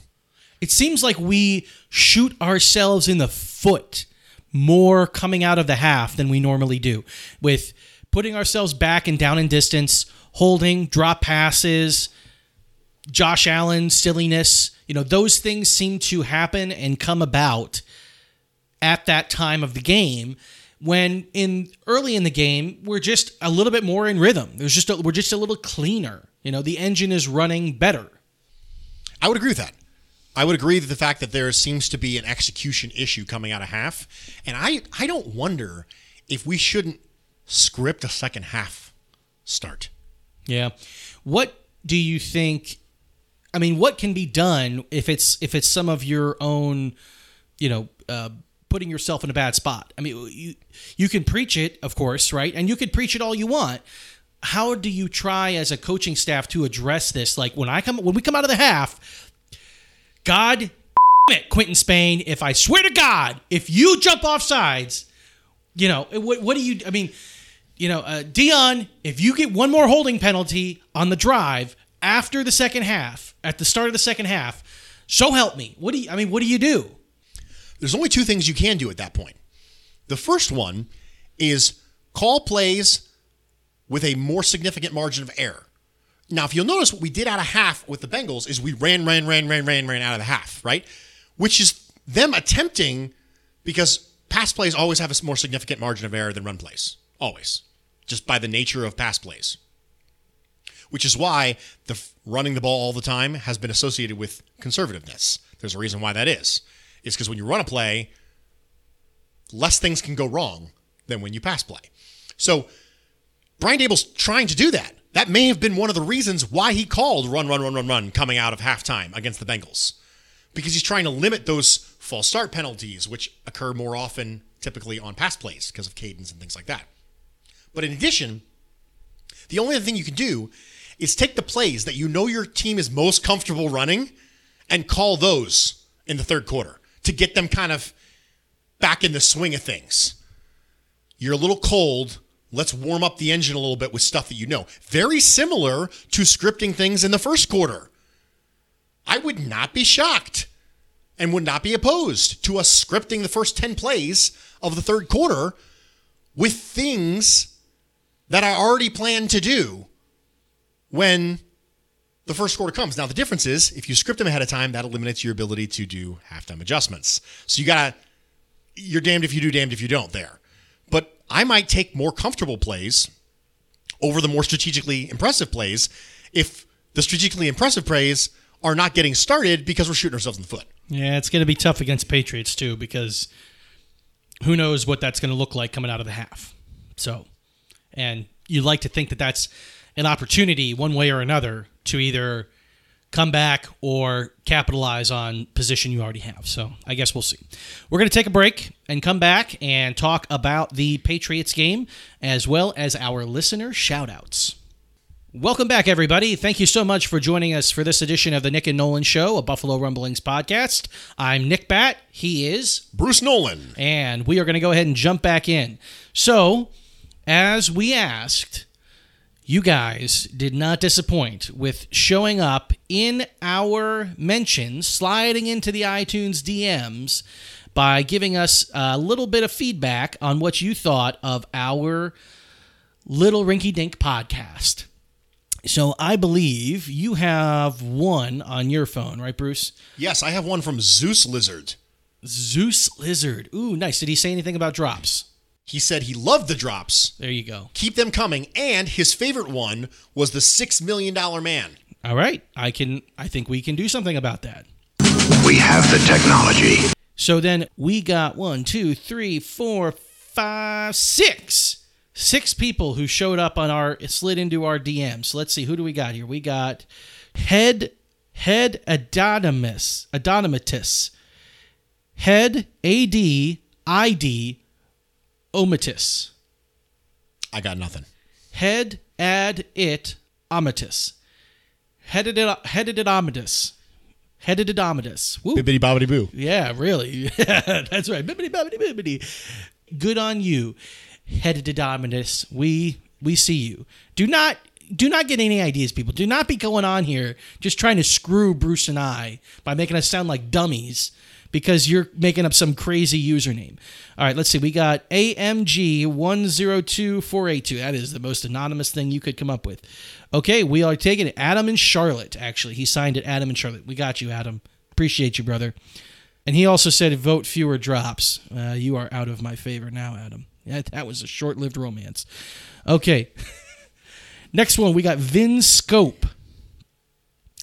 It seems like we shoot ourselves in the foot more coming out of the half than we normally do with putting ourselves back and down in distance, holding, drop passes, Josh Allen silliness. You know, those things seem to happen and come about at that time of the game when in early in the game we're just a little bit more in rhythm. There's just a, we're just a little cleaner. You know, the engine is running better.
I would agree with that. I would agree that the fact that there seems to be an execution issue coming out of half, and I I don't wonder if we shouldn't script a second half start.
Yeah. What do you think I mean, what can be done if it's if it's some of your own, you know, uh, putting yourself in a bad spot? I mean, you you can preach it, of course, right? And you can preach it all you want. How do you try as a coaching staff to address this? Like when I come when we come out of the half, God it, Quinton Spain, if I swear to God, if you jump off sides, you know, what, what do you I mean, you know, uh, Dion, if you get one more holding penalty on the drive after the second half, at the start of the second half, so help me. What do you? I mean, what do you do?
There's only two things you can do at that point. The first one is call plays with a more significant margin of error. Now, if you'll notice, what we did out of half with the Bengals is we ran, ran, ran, ran, ran, ran out of the half, right? Which is them attempting because pass plays always have a more significant margin of error than run plays. Always. Just by the nature of pass plays. Which is why the running the ball all the time has been associated with conservativeness. There's a reason why that is. It's because when you run a play, less things can go wrong than when you pass play. So Brian Daboll's trying to do that. That may have been one of the reasons why he called run, run, run, run, run coming out of halftime against the Bengals. Because he's trying to limit those false start penalties, which occur more often typically on pass plays because of cadence and things like that. But in addition, the only other thing you can do is take the plays that you know your team is most comfortable running and call those in the third quarter to get them kind of back in the swing of things. You're a little cold. Let's warm up the engine a little bit with stuff that you know. Very similar to scripting things in the first quarter. I would not be shocked and would not be opposed to us scripting the first 10 plays of the third quarter with things that I already planned to do when the first quarter comes. Now, the difference is if you script them ahead of time, that eliminates your ability to do halftime adjustments. So you got to, you're damned if you do, damned if you don't there. But I might take more comfortable plays over the more strategically impressive plays if the strategically impressive plays are not getting started because we're shooting ourselves in the foot.
Yeah, it's going to be tough against Patriots too because who knows what that's going to look like coming out of the half. So, and you like to think that that's an opportunity one way or another to either come back or capitalize on position you already have. So I guess we'll see. We're going to take a break and come back and talk about the Patriots game as well as our listener shoutouts. Welcome back, everybody. Thank you so much for joining us for this edition of the Nick and Nolan Show, a Buffalo Rumblings podcast. I'm Nick Bat. He is
Bruce Nolan.
And we are going to go ahead and jump back in. So, as we asked, you guys did not disappoint with showing up in our mentions, sliding into the iTunes DMs, by giving us a little bit of feedback on what you thought of our Little Rinky Dink podcast. So I believe you have one on your phone, right, Bruce?
Yes, I have one from Zeus Lizard.
Zeus Lizard. Ooh, nice. Did he say anything about drops?
He said he loved the drops.
There you go.
Keep them coming. And his favorite one was the Six Million Dollar Man.
All right. I can I think we can do something about that.
We have the technology.
So then we got one, two, three, four, five, six. Six people who showed up on our slid into our DMs. Let's see, who do we got here? We got Head Head Adonimus Adonimatus. Head A D I D Omitus.
I got nothing.
Head ad it omitus. Headed it headed it omitus. Headed it omitus. Woo.
Bibbity bobbity boo.
Yeah, really. That's right. Bibbity bobbity bibbity. Good on you. Headed it omitus. We we see you. Do not do not get any ideas, people. Do not be going on here just trying to screw Bruce and I by making us sound like dummies because you're making up some crazy username. All right, let's see. We got AMG102482. That is the most anonymous thing you could come up with. Okay, we are taking it. Adam and Charlotte, actually. He signed it, Adam and Charlotte. We got you, Adam. Appreciate you, brother. And he also said, vote fewer drops. Uh, you are out of my favor now, Adam. Yeah, that was a short lived romance. Okay. Next one, we got Vin Scope.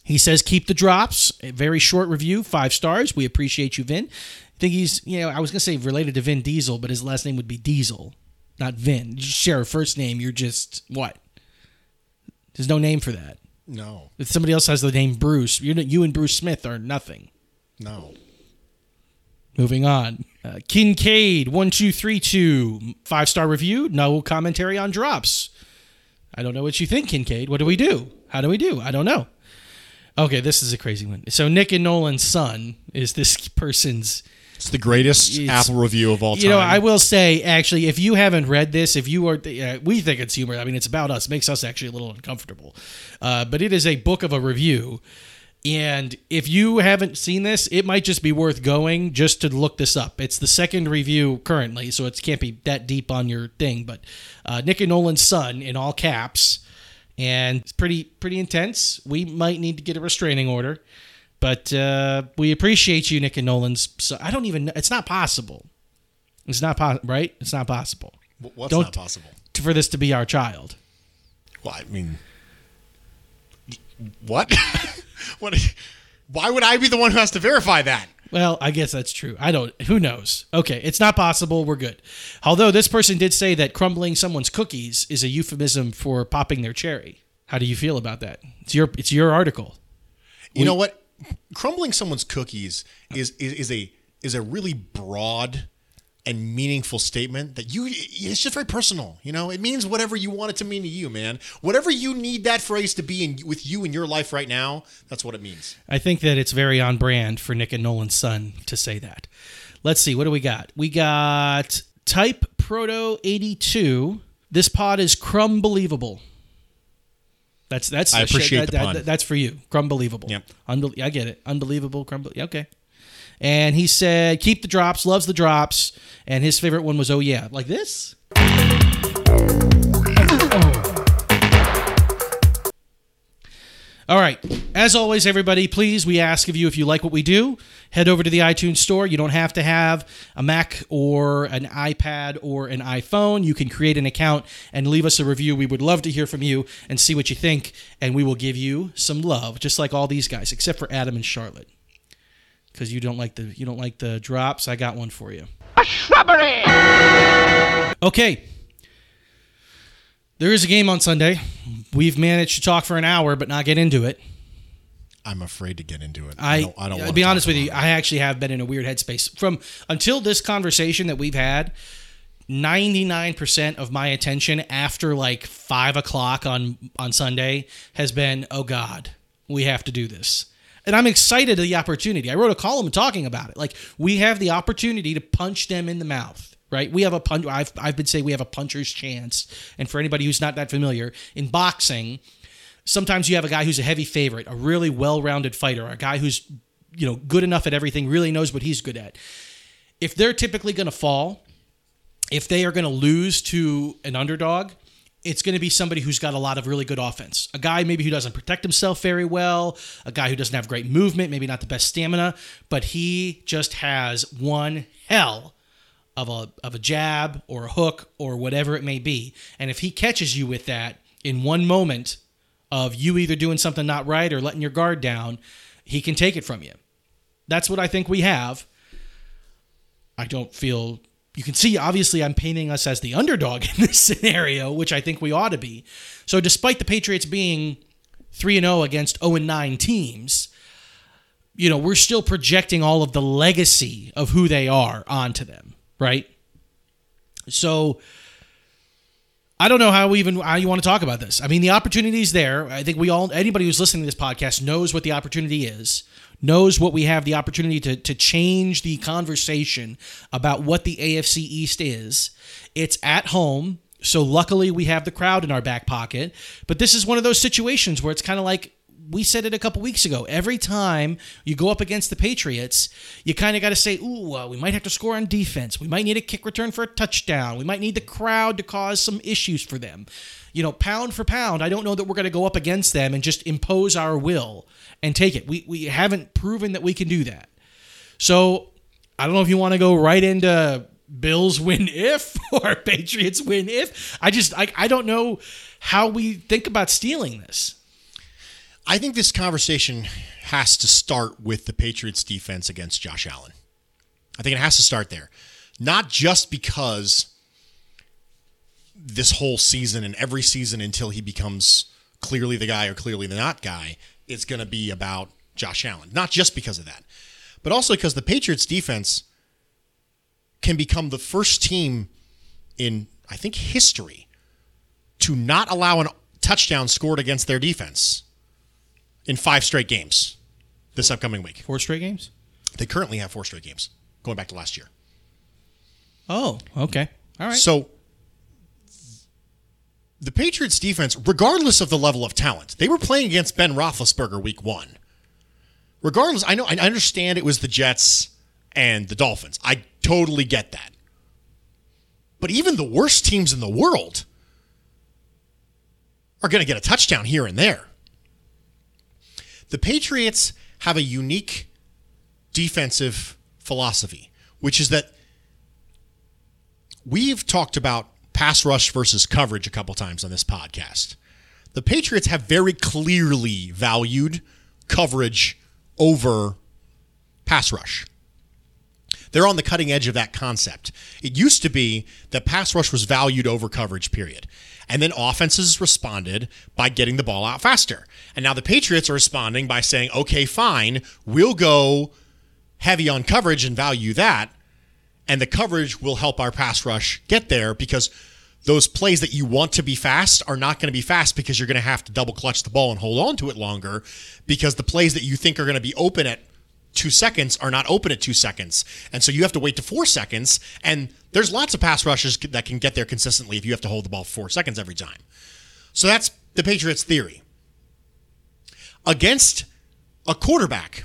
He says, keep the drops. A very short review, five stars. We appreciate you, Vin. I think he's, you know, I was going to say related to Vin Diesel, but his last name would be Diesel, not Vin. You share a first name, you're just, what? There's no name for that.
No.
If somebody else has the name Bruce, you you and Bruce Smith are nothing.
No.
Moving on. Uh, Kincaid, 1232, five star review, no commentary on drops. I don't know what you think, Kincaid. What do we do? How do we do? I don't know. Okay, this is a crazy one. So Nick and Nolan's son is this person's.
It's the greatest
It's-
Apple review of all time.
You know, I will say actually, if you haven't read this, if you are, uh, we think it's humor. I mean, it's about us. It makes us actually a little uncomfortable. Uh, but it is a book of a review, and if you haven't seen this, it might just be worth going just to look this up. It's the second review currently, so it can't be that deep on your thing. But uh, Nick and Nolan's son in all caps, and it's pretty pretty intense. We might need to get a restraining order. But uh, we appreciate you, Nick and Nolan's. So I don't even. It's not possible. It's not possible, right? It's not possible.
What's
Don't-
not possible?
for this to be our child.
Well, I mean, what? what? Why would I be the one who has to verify that?
Well, I guess that's true. I don't. Who knows? Okay, it's not possible. We're good. Although this person did say that crumbling someone's cookies is a euphemism for popping their cherry. How do you feel about that? It's your. It's your article.
You
We-
know what? Crumbling someone's cookies is, is is a is a really broad and meaningful statement that you it's just very personal. You know, it means whatever you want it to mean to you, man. Whatever you need that phrase to be in with you in your life right now, that's what it means.
I think that it's very on brand for Nick and Nolan's son to say that. Let's see. What do we got? We got Type Proto 82. This pod is crumb believable. That's that's
I
the shit-
appreciate
that-
the
that-
pun.
that- that's for you. Crumb believable.
Yep.
Unbel- I get it. Unbelievable. Crumb. Okay. And he said, "Keep the drops. Loves the drops." And his favorite one was, "Oh yeah, like this." All right. As always, everybody, please, we ask of you if you like what we do, head over to the iTunes store. You don't have to have a Mac or an iPad or an iPhone. You can create an account and leave us a review. We would love to hear from you and see what you think, and we will give you some love, just like all these guys, except for Adam and Charlotte. Because you don't like the you don't like the drops. I got one for you.
A shrubbery!
Okay. There is a game on Sunday. We've managed to talk for an hour, but not get into it.
I'm afraid to get into it.
I,
don't, I don't
to
wanna
be
talk
honest with
about
you. I actually have been in a weird headspace from until this conversation that we've had. Ninety nine percent of my attention after like five o'clock on on Sunday has been, oh God, we have to do this, and I'm excited at the opportunity. I wrote a column talking about it. Like we have the opportunity to punch them in the mouth. Right, we have a punch. I've I've been saying we have a puncher's chance, and for anybody who's not that familiar in boxing, sometimes you have a guy who's a heavy favorite, a really well-rounded fighter, a guy who's you know good enough at everything, really knows what he's good at. if they're typically going to fall, if they are going to lose to an underdog, it's going to be somebody who's got a lot of really good offense. A guy maybe who doesn't protect himself very well, a guy who doesn't have great movement, maybe not the best stamina, but he just has one hell of a of a jab or a hook or whatever it may be. And if he catches you with that in one moment of you either doing something not right or letting your guard down, he can take it from you. That's what I think we have. I don't feel you can see obviously I'm painting us as the underdog in this scenario, which I think we ought to be. So despite the Patriots being 3 and 0 against 0 and 9 teams, you know, we're still projecting all of the legacy of who they are onto them, right? So I don't know how even how you want to talk about this. I mean, the opportunity is there. I think we all anybody who's listening to this podcast knows what the opportunity is knows what we have the opportunity to, to change the conversation about what the AFC East is. It's at home. So luckily we have the crowd in our back pocket. But this is one of those situations where it's kind of like we said it a couple weeks ago. Every time you go up against the Patriots, you kind of got to say, ooh, uh, we might have to score on defense. We might need a kick return for a touchdown. We might need the crowd to cause some issues for them. You know, pound for pound, I don't know that we're going to go up against them and just impose our will and take it. We, we haven't proven that we can do that. So I don't know if you want to go right into Bills win if or Patriots win if. I just, I, I don't know how we think about stealing this.
I think this conversation has to start with the Patriots defense against Josh Allen. I think it has to start there. Not just because this whole season and every season until he becomes clearly the guy or clearly the not guy, it's going to be about Josh Allen. Not just because of that, but also because the Patriots defense can become the first team in, I think, history to not allow a touchdown scored against their defense in five straight games this upcoming week.
Four straight games?
They currently have four straight games going back to last year.
Oh, okay. All right.
So the Patriots defense, regardless of the level of talent, they were playing against Ben Roethlisberger week one. Regardless, I know I understand it was the Jets and the Dolphins. I totally get that. But even the worst teams in the world are going to get a touchdown here and there. The Patriots have a unique defensive philosophy, which is that we've talked about pass rush versus coverage a couple times on this podcast. The Patriots have very clearly valued coverage over pass rush. They're on the cutting edge of that concept. It used to be that pass rush was valued over coverage, period. And then offenses responded by getting the ball out faster. And now the Patriots are responding by saying, okay, fine, we'll go heavy on coverage and value that. And the coverage will help our pass rush get there because those plays that you want to be fast are not going to be fast because you're going to have to double clutch the ball and hold on to it longer because the plays that you think are going to be open at two seconds are not open at two seconds. And so you have to wait to four seconds. And there's lots of pass rushes that can get there consistently if you have to hold the ball four seconds every time. So that's the Patriots' theory. Against a quarterback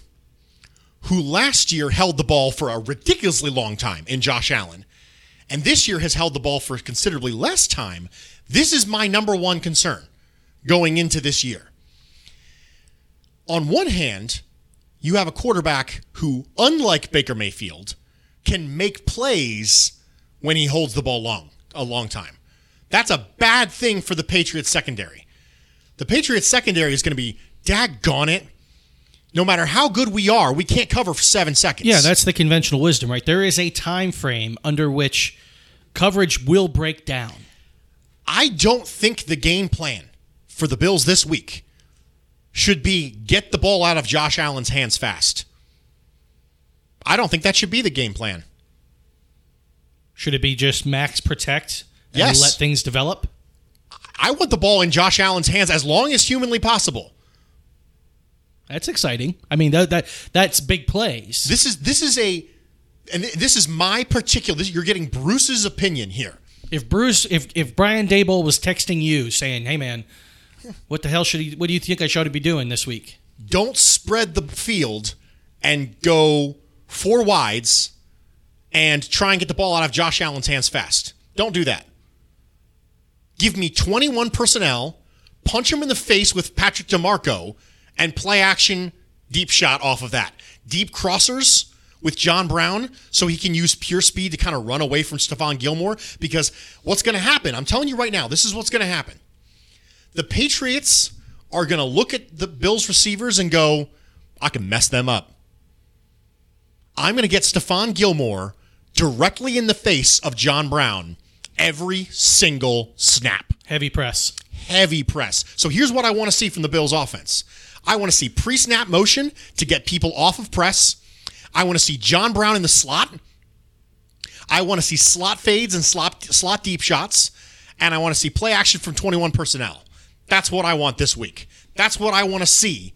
who last year held the ball for a ridiculously long time in Josh Allen, and this year has held the ball for considerably less time, this is my number one concern going into this year. On one hand, you have a quarterback who, unlike Baker Mayfield, can make plays when he holds the ball long a long time. That's a bad thing for the Patriots secondary. The Patriots secondary is going to be daggone it. No matter how good we are, we can't cover for seven seconds.
Yeah, that's the conventional wisdom, right? There is a time frame under which coverage will break down.
I don't think the game plan for the Bills this week should be get the ball out of Josh Allen's hands fast. I don't think that should be the game plan.
Should it be just max protect and
yes.
let things develop?
I want the ball in Josh Allen's hands as long as humanly possible.
That's exciting. I mean, that, that that's big plays.
This is this is a and this is my particular this, you're getting Bruce's opinion here.
If Bruce if if Brian Daboll was texting you saying, "Hey man, what the hell should he what do you think I should be doing this week?"
Don't spread the field and go four wides and try and get the ball out of Josh Allen's hands fast. Don't do that. Give me 21 personnel, punch him in the face with Patrick DiMarco, and play action deep shot off of that. Deep crossers with John Brown so he can use pure speed to kind of run away from Stephon Gilmore. Because what's going to happen, I'm telling you right now, this is what's going to happen. The Patriots are going to look at the Bills receivers and go, I can mess them up. I'm going to get Stephon Gilmore directly in the face of John Brown every single snap.
Heavy press.
Heavy press. So here's what I want to see from the Bills offense. I want to see pre-snap motion to get people off of press. I want to see John Brown in the slot. I want to see slot fades and slot slot deep shots, and I want to see play action from 21 personnel. That's what I want this week. That's what I want to see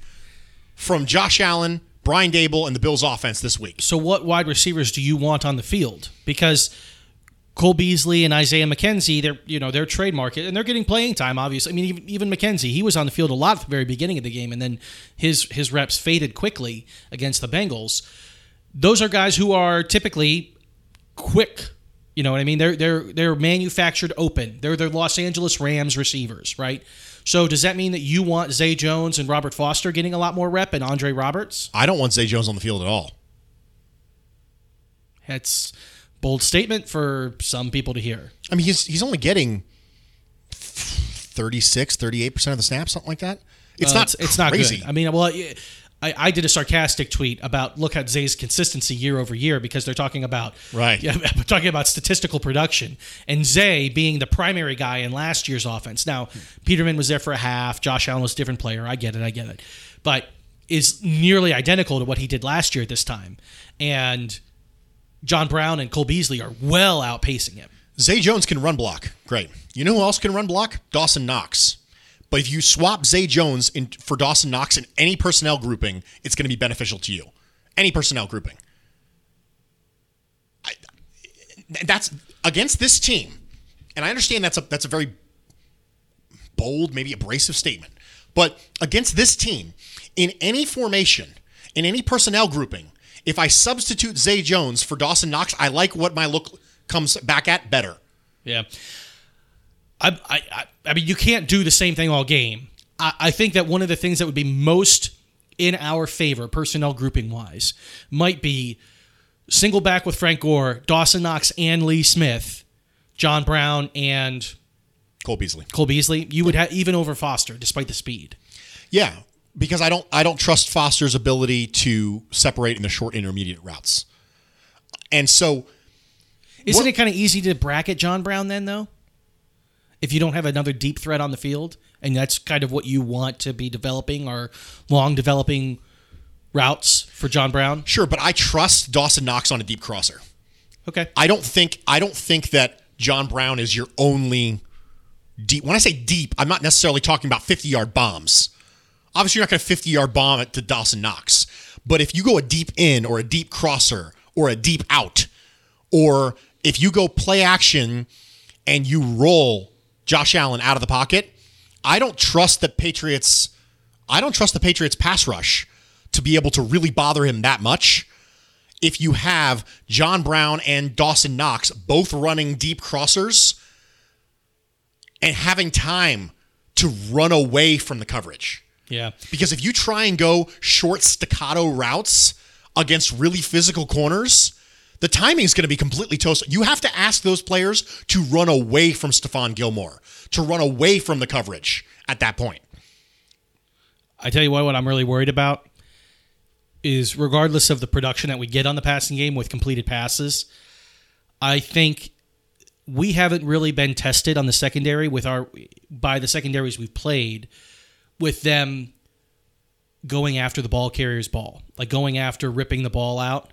from Josh Allen, Brian Daboll, and the Bills offense this week.
So, what wide receivers do you want on the field? Because Cole Beasley and Isaiah McKenzie, they're you know they're trade market and they're getting playing time. Obviously, I mean even, even McKenzie, he was on the field a lot at the very beginning of the game, and then his his reps faded quickly against the Bengals. Those are guys who are typically quick. You know what I mean? They're they're they're manufactured open. They're they're Los Angeles Rams receivers, right? So does that mean that you want Zay Jones and Robert Foster getting a lot more rep and Andre Roberts?
I don't want Zay Jones on the field at all.
That's bold statement for some people to hear.
I mean, he's he's only getting 36, 38% of the snaps, something like that. It's uh, not it's, it's not good.
I mean, well, I, I did a sarcastic tweet about look at Zay's consistency year over year because they're talking about
right,
yeah, talking about statistical production and Zay being the primary guy in last year's offense. Now, Peterman was there for a half. Josh Allen was a different player. I get it. I get it, but is nearly identical to what he did last year at this time, and John Brown and Cole Beasley are well outpacing him.
Zay Jones can run block. Great. You know who else can run block? Dawson Knox. But if you swap Zay Jones in, for Dawson Knox in any personnel grouping, it's going to be beneficial to you. Any personnel grouping. I, that's against this team, and I understand that's a that's a very bold, maybe abrasive statement. But against this team, in any formation, in any personnel grouping, if I substitute Zay Jones for Dawson Knox, I like what my look comes back at better.
Yeah. I, I, I mean, you can't do the same thing all game. I, I think that one of the things that would be most in our favor, personnel grouping wise, might be single back with Frank Gore, Dawson Knox, and Lee Smith, John Brown, and
Cole Beasley.
Cole Beasley. You would have even over Foster, despite the speed.
Yeah, because I don't I don't trust Foster's ability to separate in the short intermediate routes, and so.
Isn't what, it kind of easy to bracket John Brown then, though? if you don't have another deep threat on the field, and that's kind of what you want to be developing or long developing routes for John Brown.
Sure, but I trust Dawson Knox on a deep crosser.
Okay.
I don't think I don't think that John Brown is your only deep. When I say deep, I'm not necessarily talking about 50 yard bombs. Obviously, you're not going to 50 yard bomb it to Dawson Knox. But if you go a deep in or a deep crosser or a deep out, or if you go play action and you roll Josh Allen out of the pocket, I don't trust the Patriots. I don't trust the Patriots pass rush to be able to really bother him that much. If you have John Brown and Dawson Knox both running deep crossers and having time to run away from the coverage.
Yeah.
Because if you try and go short staccato routes against really physical corners, the timing is going to be completely toast. You have to ask those players to run away from Stephon Gilmore, to run away from the coverage at that point.
I tell you what, what I'm really worried about is regardless of the production that we get on the passing game with completed passes, I think we haven't really been tested on the secondary with our by the secondaries we've played with them going after the ball carrier's ball, like going after ripping the ball out.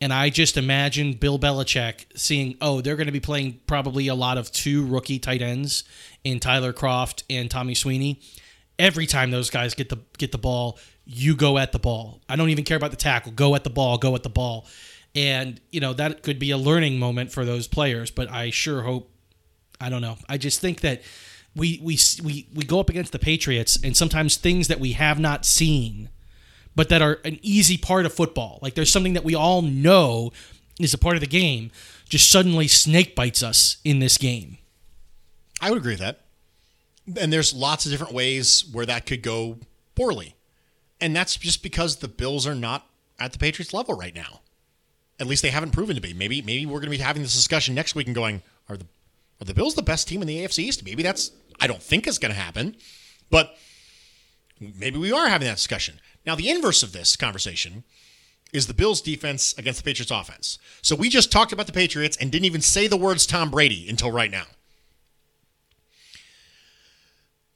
And I just imagine Bill Belichick seeing, oh, they're going to be playing probably a lot of two rookie tight ends in Tyler Kroft and Tommy Sweeney. Every time those guys get the get the ball, you go at the ball. I don't even care about the tackle. Go at the ball. Go at the ball. And you know that could be a learning moment for those players. But I sure hope. I don't know. I just think that we we we we go up against the Patriots, and sometimes things that we have not seen but that are an easy part of football. Like there's something that we all know is a part of the game just suddenly snake bites us in this game.
I would agree with that. And there's lots of different ways where that could go poorly. And that's just because the Bills are not at the Patriots level right now. At least they haven't proven to be. Maybe maybe we're going to be having this discussion next week and going, are the are the Bills the best team in the AFC East? Maybe that's I don't think it's going to happen. But maybe we are having that discussion. Now the inverse of this conversation is the Bills defense against the Patriots offense. So we just talked about the Patriots and didn't even say the words Tom Brady until right now.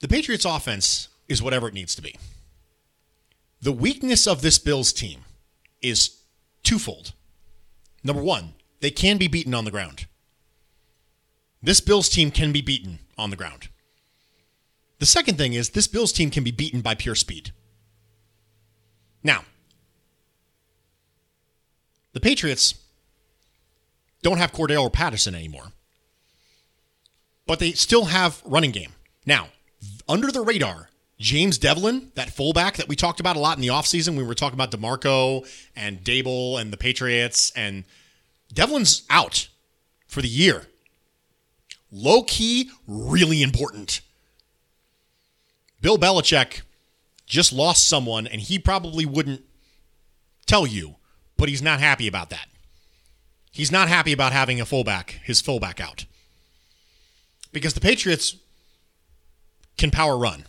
The Patriots offense is whatever it needs to be. The weakness of this Bills team is twofold. Number one, they can be beaten on the ground. This Bills team can be beaten on the ground. The second thing is this Bills team can be beaten by pure speed. Now, the Patriots don't have Cordarrelle Patterson anymore, but they still have running game. Now, under the radar, James Develin, that fullback that we talked about a lot in the offseason, we were talking about DiMarco and Daboll and the Patriots, and Develin's out for the year. Low key, really important. Bill Belichick just lost someone, and he probably wouldn't tell you, but he's not happy about that. He's not happy about having a fullback, his fullback out. Because the Patriots can power run.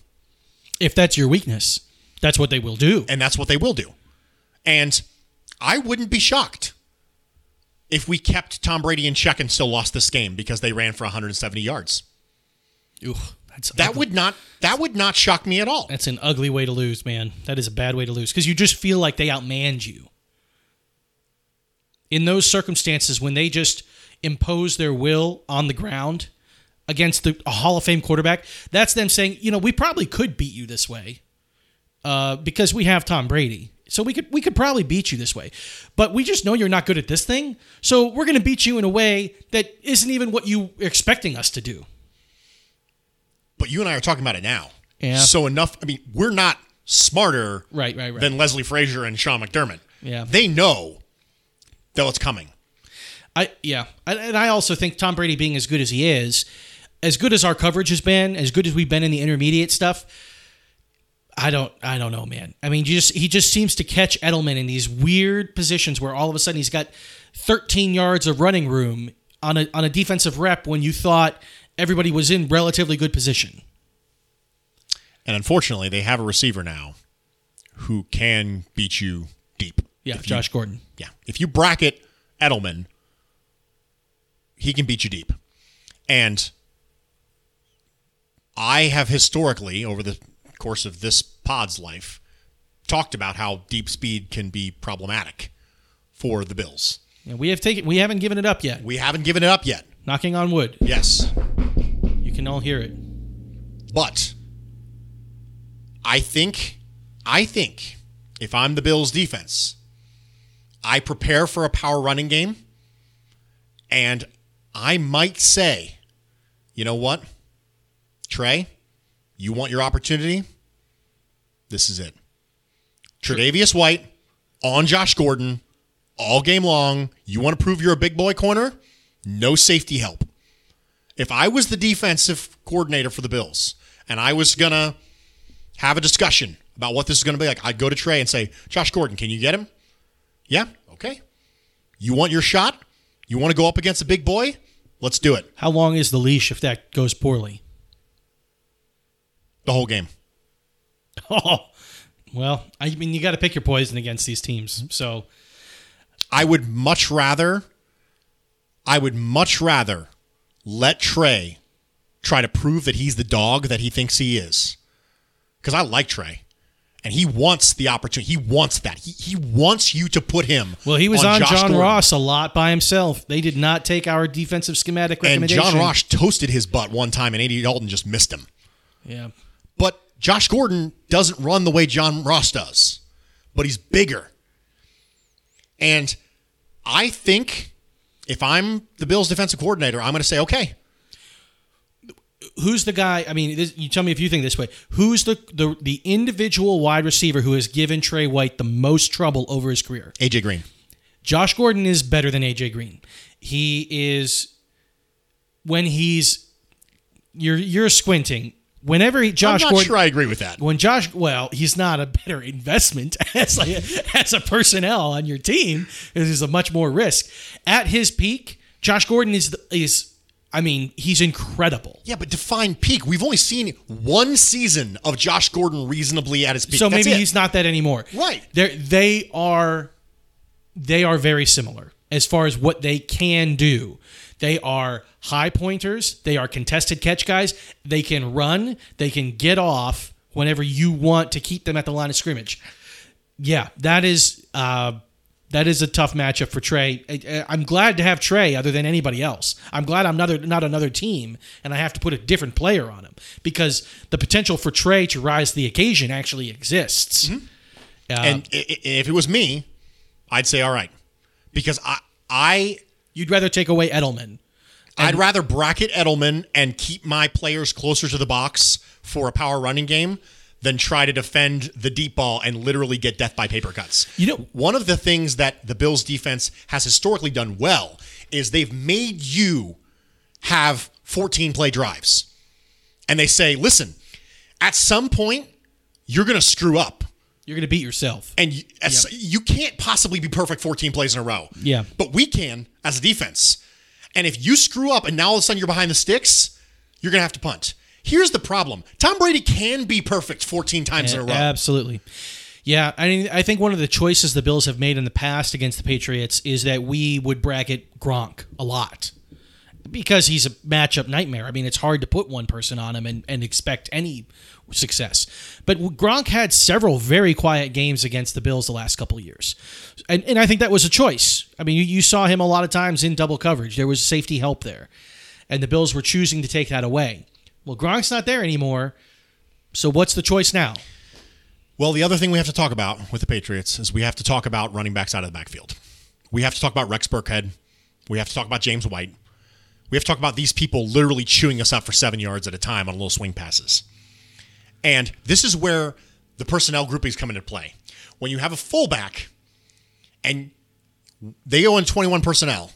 If that's your weakness, that's what they will do.
And that's what they will do. And I wouldn't be shocked if we kept Tom Brady in check and still lost this game because they ran for 170 yards.
Ooh, that's
that
ugly.
would not that would not shock me at all.
That's an ugly way to lose, man. That is a bad way to lose because you just feel like they outmanned you. In those circumstances, when they just impose their will on the ground against the, a Hall of Fame quarterback, that's them saying, you know, we probably could beat you this way uh, because we have Tom Brady. So we could we could probably beat you this way, but we just know you're not good at this thing. So we're going to beat you in a way that isn't even what you are expecting us to do.
But you and I are talking about it now.
Yeah.
So enough. I mean, we're not smarter
right, right, right.
than Leslie Frazier and Sean McDermott.
Yeah.
They know that it's coming.
I yeah, and I also think Tom Brady being as good as he is, as good as our coverage has been, as good as we've been in the intermediate stuff. I don't I don't know, man. I mean, just he just seems to catch Edelman in these weird positions where all of a sudden he's got 13 yards of running room on a on a defensive rep when you thought everybody was in relatively good position.
And unfortunately, they have a receiver now who can beat you deep.
Yeah,
If you-
Josh Gordon.
Yeah. If you bracket Edelman, he can beat you deep. And I have historically, over the course of this pod's life, talked about how deep speed can be problematic for the Bills.
And we have taken we haven't given it up yet.
We haven't given it up yet.
Knocking on wood.
Yes.
You can all hear it.
But I think I think if I'm the Bills defense, I prepare for a power running game and I might say, you know what? Trey, you want your opportunity? This is it. Tre'Davious White on Josh Gordon all game long. You want to prove you're a big boy corner? No safety help. If I was the defensive coordinator for the Bills and I was going to have a discussion about what this is going to be like, I'd go to Trey and say, Josh Gordon, can you get him? Yeah, okay. You want your shot? You want to go up against a big boy? Let's do it.
How long is the leash if that goes poorly?
The whole game.
Oh, well, I mean, you got to pick your poison against these teams. Mm-hmm. So
I would much rather, I would much rather let Trey try to prove that he's the dog that he thinks he is. Because I like Trey. And he wants the opportunity. He wants that. He, he wants you to put him.
Well, he was on,
Josh
John
Gordon.
Ross a lot by himself. They did not take our defensive schematic recommendation. And.
John Ross toasted his butt one time, and Andy Dalton just missed him.
Yeah.
But Josh Gordon doesn't run the way John Ross does, but he's bigger. And I think if I'm the Bills defensive coordinator, I'm going to say, okay,
Who's the guy? I mean, this, you tell me if you think this way. Who's the, the the individual wide receiver who has given Trey White the most trouble over his career?
AJ Green.
Josh Gordon is better than AJ Green. He is when he's you're you're squinting. Whenever he, Josh
I'm not
Gordon,
sure I agree with that.
when Josh, well, he's not a better investment as like as a personnel on your team. There's a much more risk. At his peak, Josh Gordon is the, is, I mean, he's incredible.
Yeah, but define peak. We've only seen one season of Josh Gordon reasonably at his peak.
So
That's
maybe
it.
he's not that anymore.
Right.
They they are they are very similar as far as what they can do. They are high pointers, they are contested catch guys. They can run, they can get off whenever you want to keep them at the line of scrimmage. Yeah, that is uh that is a tough matchup for Trey. I- I'm glad to have Trey other than anybody else. I'm glad I'm not, not another team and I have to put a different player on him because the potential for Trey to rise to the occasion actually exists. Uh,
and if it was me, I'd say all right, because I I
you'd rather take away Edelman.
I'd rather bracket Edelman and keep my players closer to the box for a power running game than try to defend the deep ball and literally get death by paper cuts.
You know,
one of the things that the Bills defense has historically done well is they've made you have 14 play drives. And they say, "Listen, at some point you're going to screw up
You're going to beat yourself.
and you, as- you can't possibly be perfect 14 plays in a row.
Yeah.
But we can as a defense. And if you screw up and now all of a sudden you're behind the sticks, you're going to have to punt. Here's the problem Tom Brady can be perfect 14 times in a row.
Absolutely. Yeah, I mean, I think one of the choices the Bills have made in the past against the Patriots is that we would bracket Gronk a lot because he's a matchup nightmare. I mean, it's hard to put one person on him and, and expect any success. But Gronk had several very quiet games against the Bills the last couple years. And, and I think that was a choice. I mean, you, you saw him a lot of times in double coverage, there was safety help there. And the Bills were choosing to take that away. Well, Gronk's not there anymore. So what's the choice now?
Well, the other thing we have to talk about with the Patriots is we have to talk about running backs out of the backfield. We have to talk about Rex Burkhead. We have to talk about James White. We have to talk about these people literally chewing us up for seven yards at a time on little swing passes. And this is where the personnel groupings come into play. When you have a fullback and they go in 21 personnel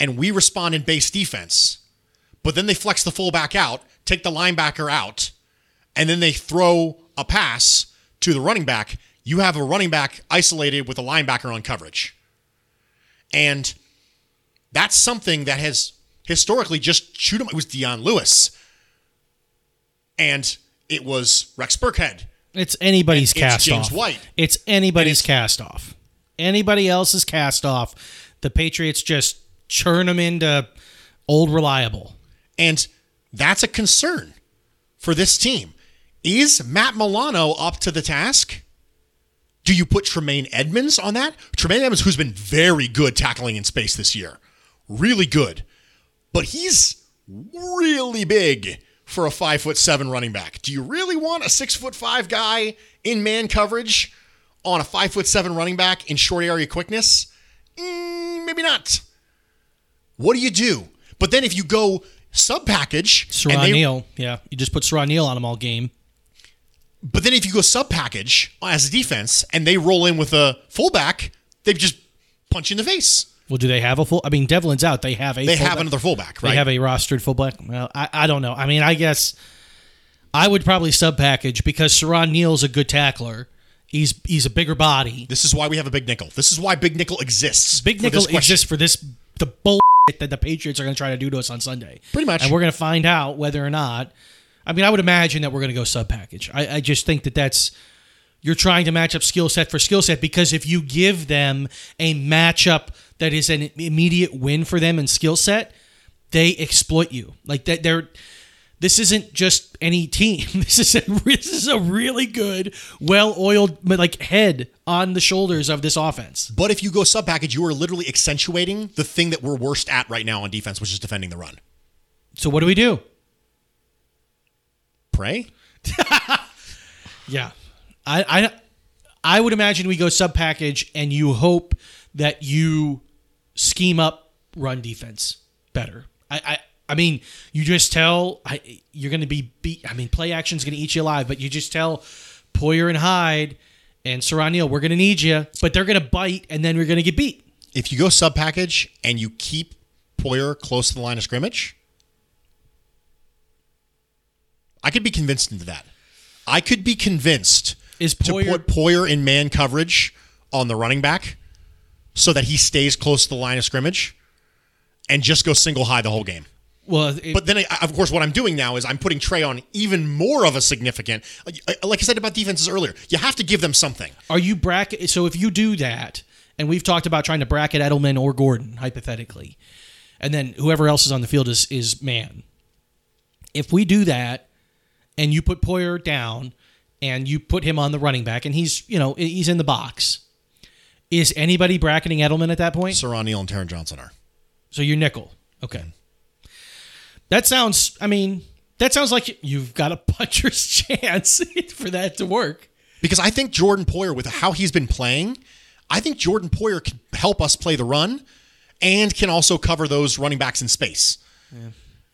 and we respond in base defense, but then they flex the fullback out, take the linebacker out, and then they throw a pass to the running back, you have a running back isolated with a linebacker on coverage. And that's something that has historically just shoot him. It was Dion Lewis. And it was Rex Burkhead.
It's anybody's
And it's
cast
James
off.
White.
It's anybody's cast off. Anybody else's cast off. The Patriots just churn them into old reliable.
And that's a concern for this team. Is Matt Milano up to the task? Do you put Tremaine Edmunds on that? Tremaine Edmunds, who's been very good tackling in space this year, really good, but he's really big for a five foot seven running back. Do you really want a six foot five guy in man coverage on a five foot seven running back in short area quickness? Mm, maybe not. What do you do? But then if you go sub package,
Siran Neal. Yeah. You just put Siran Neal on them all game.
But then if you go sub package as a defense and they roll in with a fullback, they just punch you in the face.
Well, do they have a full? I mean, Develin's out. They have a.
They have another fullback, right?
They have a rostered fullback. Well, I, I don't know. I mean, I guess I would probably sub package because Siran Neal's a good tackler. He's he's a bigger body.
This is why we have a big nickel. This is why big nickel exists.
Big nickel exists for this the bull that the Patriots are going to try to do to us on Sunday.
Pretty much.
and we're going to find out whether or not. I mean, I would imagine that we're going to go sub package. I, I just think that that's you're trying to match up skill set for skill set because if you give them a matchup that is an immediate win for them and skill set, they exploit you. Like that, they're. This isn't just any team. This is a, this is a really good, well-oiled like head on the shoulders of this offense.
But if you go sub package, you are literally accentuating the thing that we're worst at right now on defense, which is defending the run.
So what do we do?
Pray.
Yeah, I, I, I would imagine we go sub package, and you hope that you scheme up run defense better. I, I, I mean, you just tell I, you're going to be beat. I mean, play action's going to eat you alive, but you just tell Poyer and Hyde and Neal, we're going to need you, but they're going to bite, and then we're going to get beat.
if you go sub package and you keep Poyer close to the line of scrimmage, I could be convinced into that. I could be convinced
Is
to put Poyer in man coverage on the running back so that he stays close to the line of scrimmage and just go single high the whole game.
Well, it-
But then, I, of course, what I'm doing now is I'm putting Trey on even more of a significant. Uh, like I said about defenses earlier, you have to give them something.
Are you bracket? So if you do that, and we've talked about trying to bracket Edelman or Gordon hypothetically, and then whoever else is on the field is is man. If we do that, and you put Poyer down, and you put him on the running back, and he's you know he's in the box, is anybody bracketing Edelman at that point?
Siran Neal and Taron Johnson are.
So you're nickel. Okay. That sounds. I mean, that sounds like you've got a puncher's chance for that to work.
Because I think Jordan Poyer, with how he's been playing, I think Jordan Poyer can help us play the run and can also cover those running backs in space.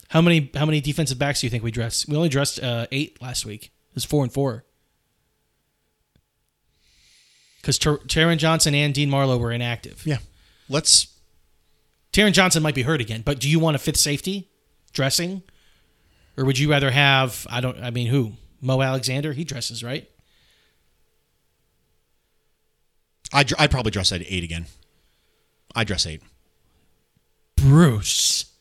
How many how many defensive backs do you think we dressed? We only dressed uh, eight last week. It was four and four. Because Ter- Taron Johnson and Dean Marlowe were inactive.
Yeah. Let's.
Taron Johnson might be hurt again, but do you want a fifth safety dressing, or would you rather have I don't I mean who Mo Alexander? He dresses right.
I'd, I'd probably dress at eight again. I dress eight.
Bruce,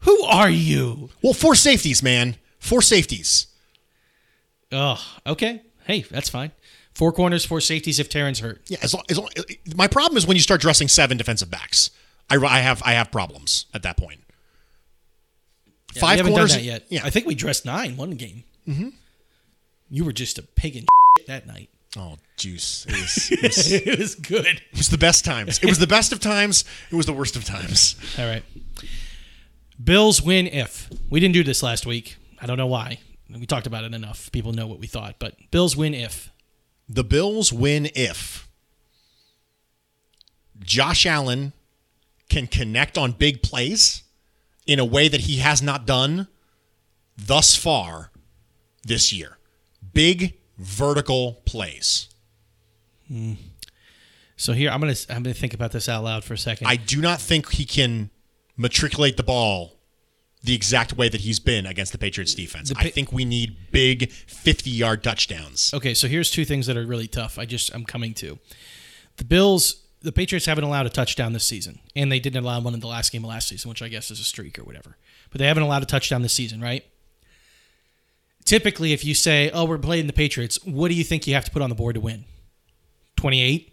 who are you?
Well, four safeties, man. Four safeties.
Oh, okay. Hey, that's fine. Four corners, four safeties if Taron's hurt.
Yeah, as long, as long, my problem is when you start dressing seven defensive backs. I, I have I have problems at that point.
Yeah,
Five
haven't
corners.
done that yet.
Yeah,
I think we dressed nine one game.
Mm-hmm.
You were just a pig in that night.
Oh, juice! It was, it was,
it was good.
It was the best times. It was the best of times. It was the worst of times.
All right. Bills win if we didn't do this last week. I don't know why. We talked about it enough. People know what we thought, but Bills win if
The Bills win if Josh Allen can connect on big plays in a way that he has not done thus far this year. Big vertical plays.
Hmm. So here I'm gonna I'm gonna think about this out loud for a second.
I do not think he can matriculate the ball the exact way that he's been against the Patriots defense. I think we need big 50 yard touchdowns.
Okay, so here's two things that are really tough. I just I'm coming to. The Bills, the Patriots haven't allowed a touchdown this season, and they didn't allow one in the last game of last season, which I guess is a streak or whatever. But they haven't allowed a touchdown this season, right? Typically, if you say, "Oh, we're playing the Patriots," what do you think you have to put on the board to win? 28,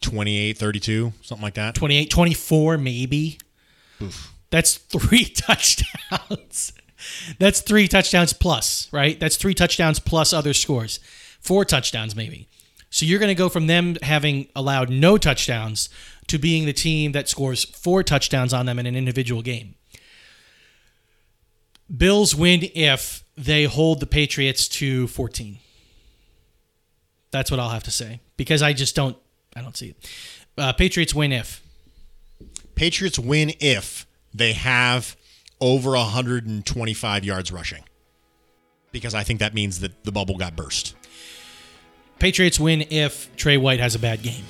28, 32, something like that.
28, 24 maybe.
Oof.
That's three touchdowns. That's three touchdowns plus, right? That's three touchdowns plus other scores. Four touchdowns, maybe. So you're going to go from them having allowed no touchdowns to being the team that scores four touchdowns on them in an individual game. Bills win if they hold the Patriots to 14. That's what I'll have to say because I just don't I don't see it. Uh, Patriots win if
Patriots win if they have over 125 yards rushing. Because I think that means that the bubble got burst.
Patriots win if Trey White has a bad game.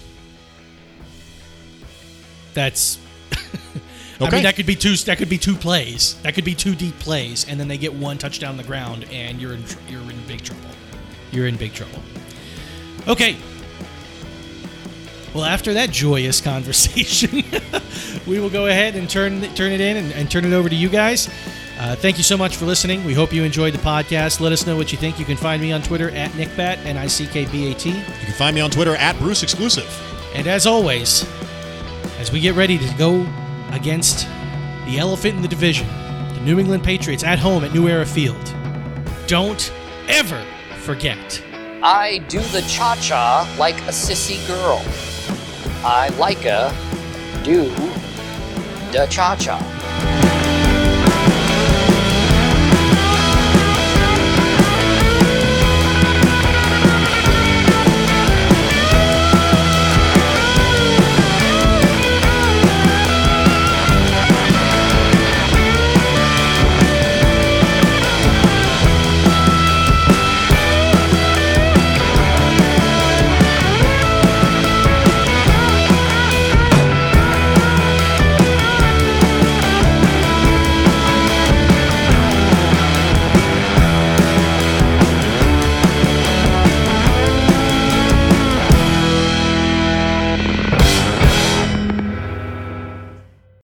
That's I
Okay.
mean that could be two that could be two plays. That could be two deep plays and then they get one touchdown on the ground and you're in you're in big trouble. You're in big trouble. Okay. Well, after that joyous conversation, we will go ahead and turn turn it in and, and turn it over to you guys. Uh, thank you so much for listening. We hope you enjoyed the podcast. Let us know what you think. You can find me on Twitter at NickBat, N I C K B A T.
You can find me on Twitter at Bruce Exclusive.
And as always, as we get ready to go against the elephant in the division, the New England Patriots at home at New Era Field, don't ever forget.
I do the cha cha like a sissy girl. I like a do the cha cha.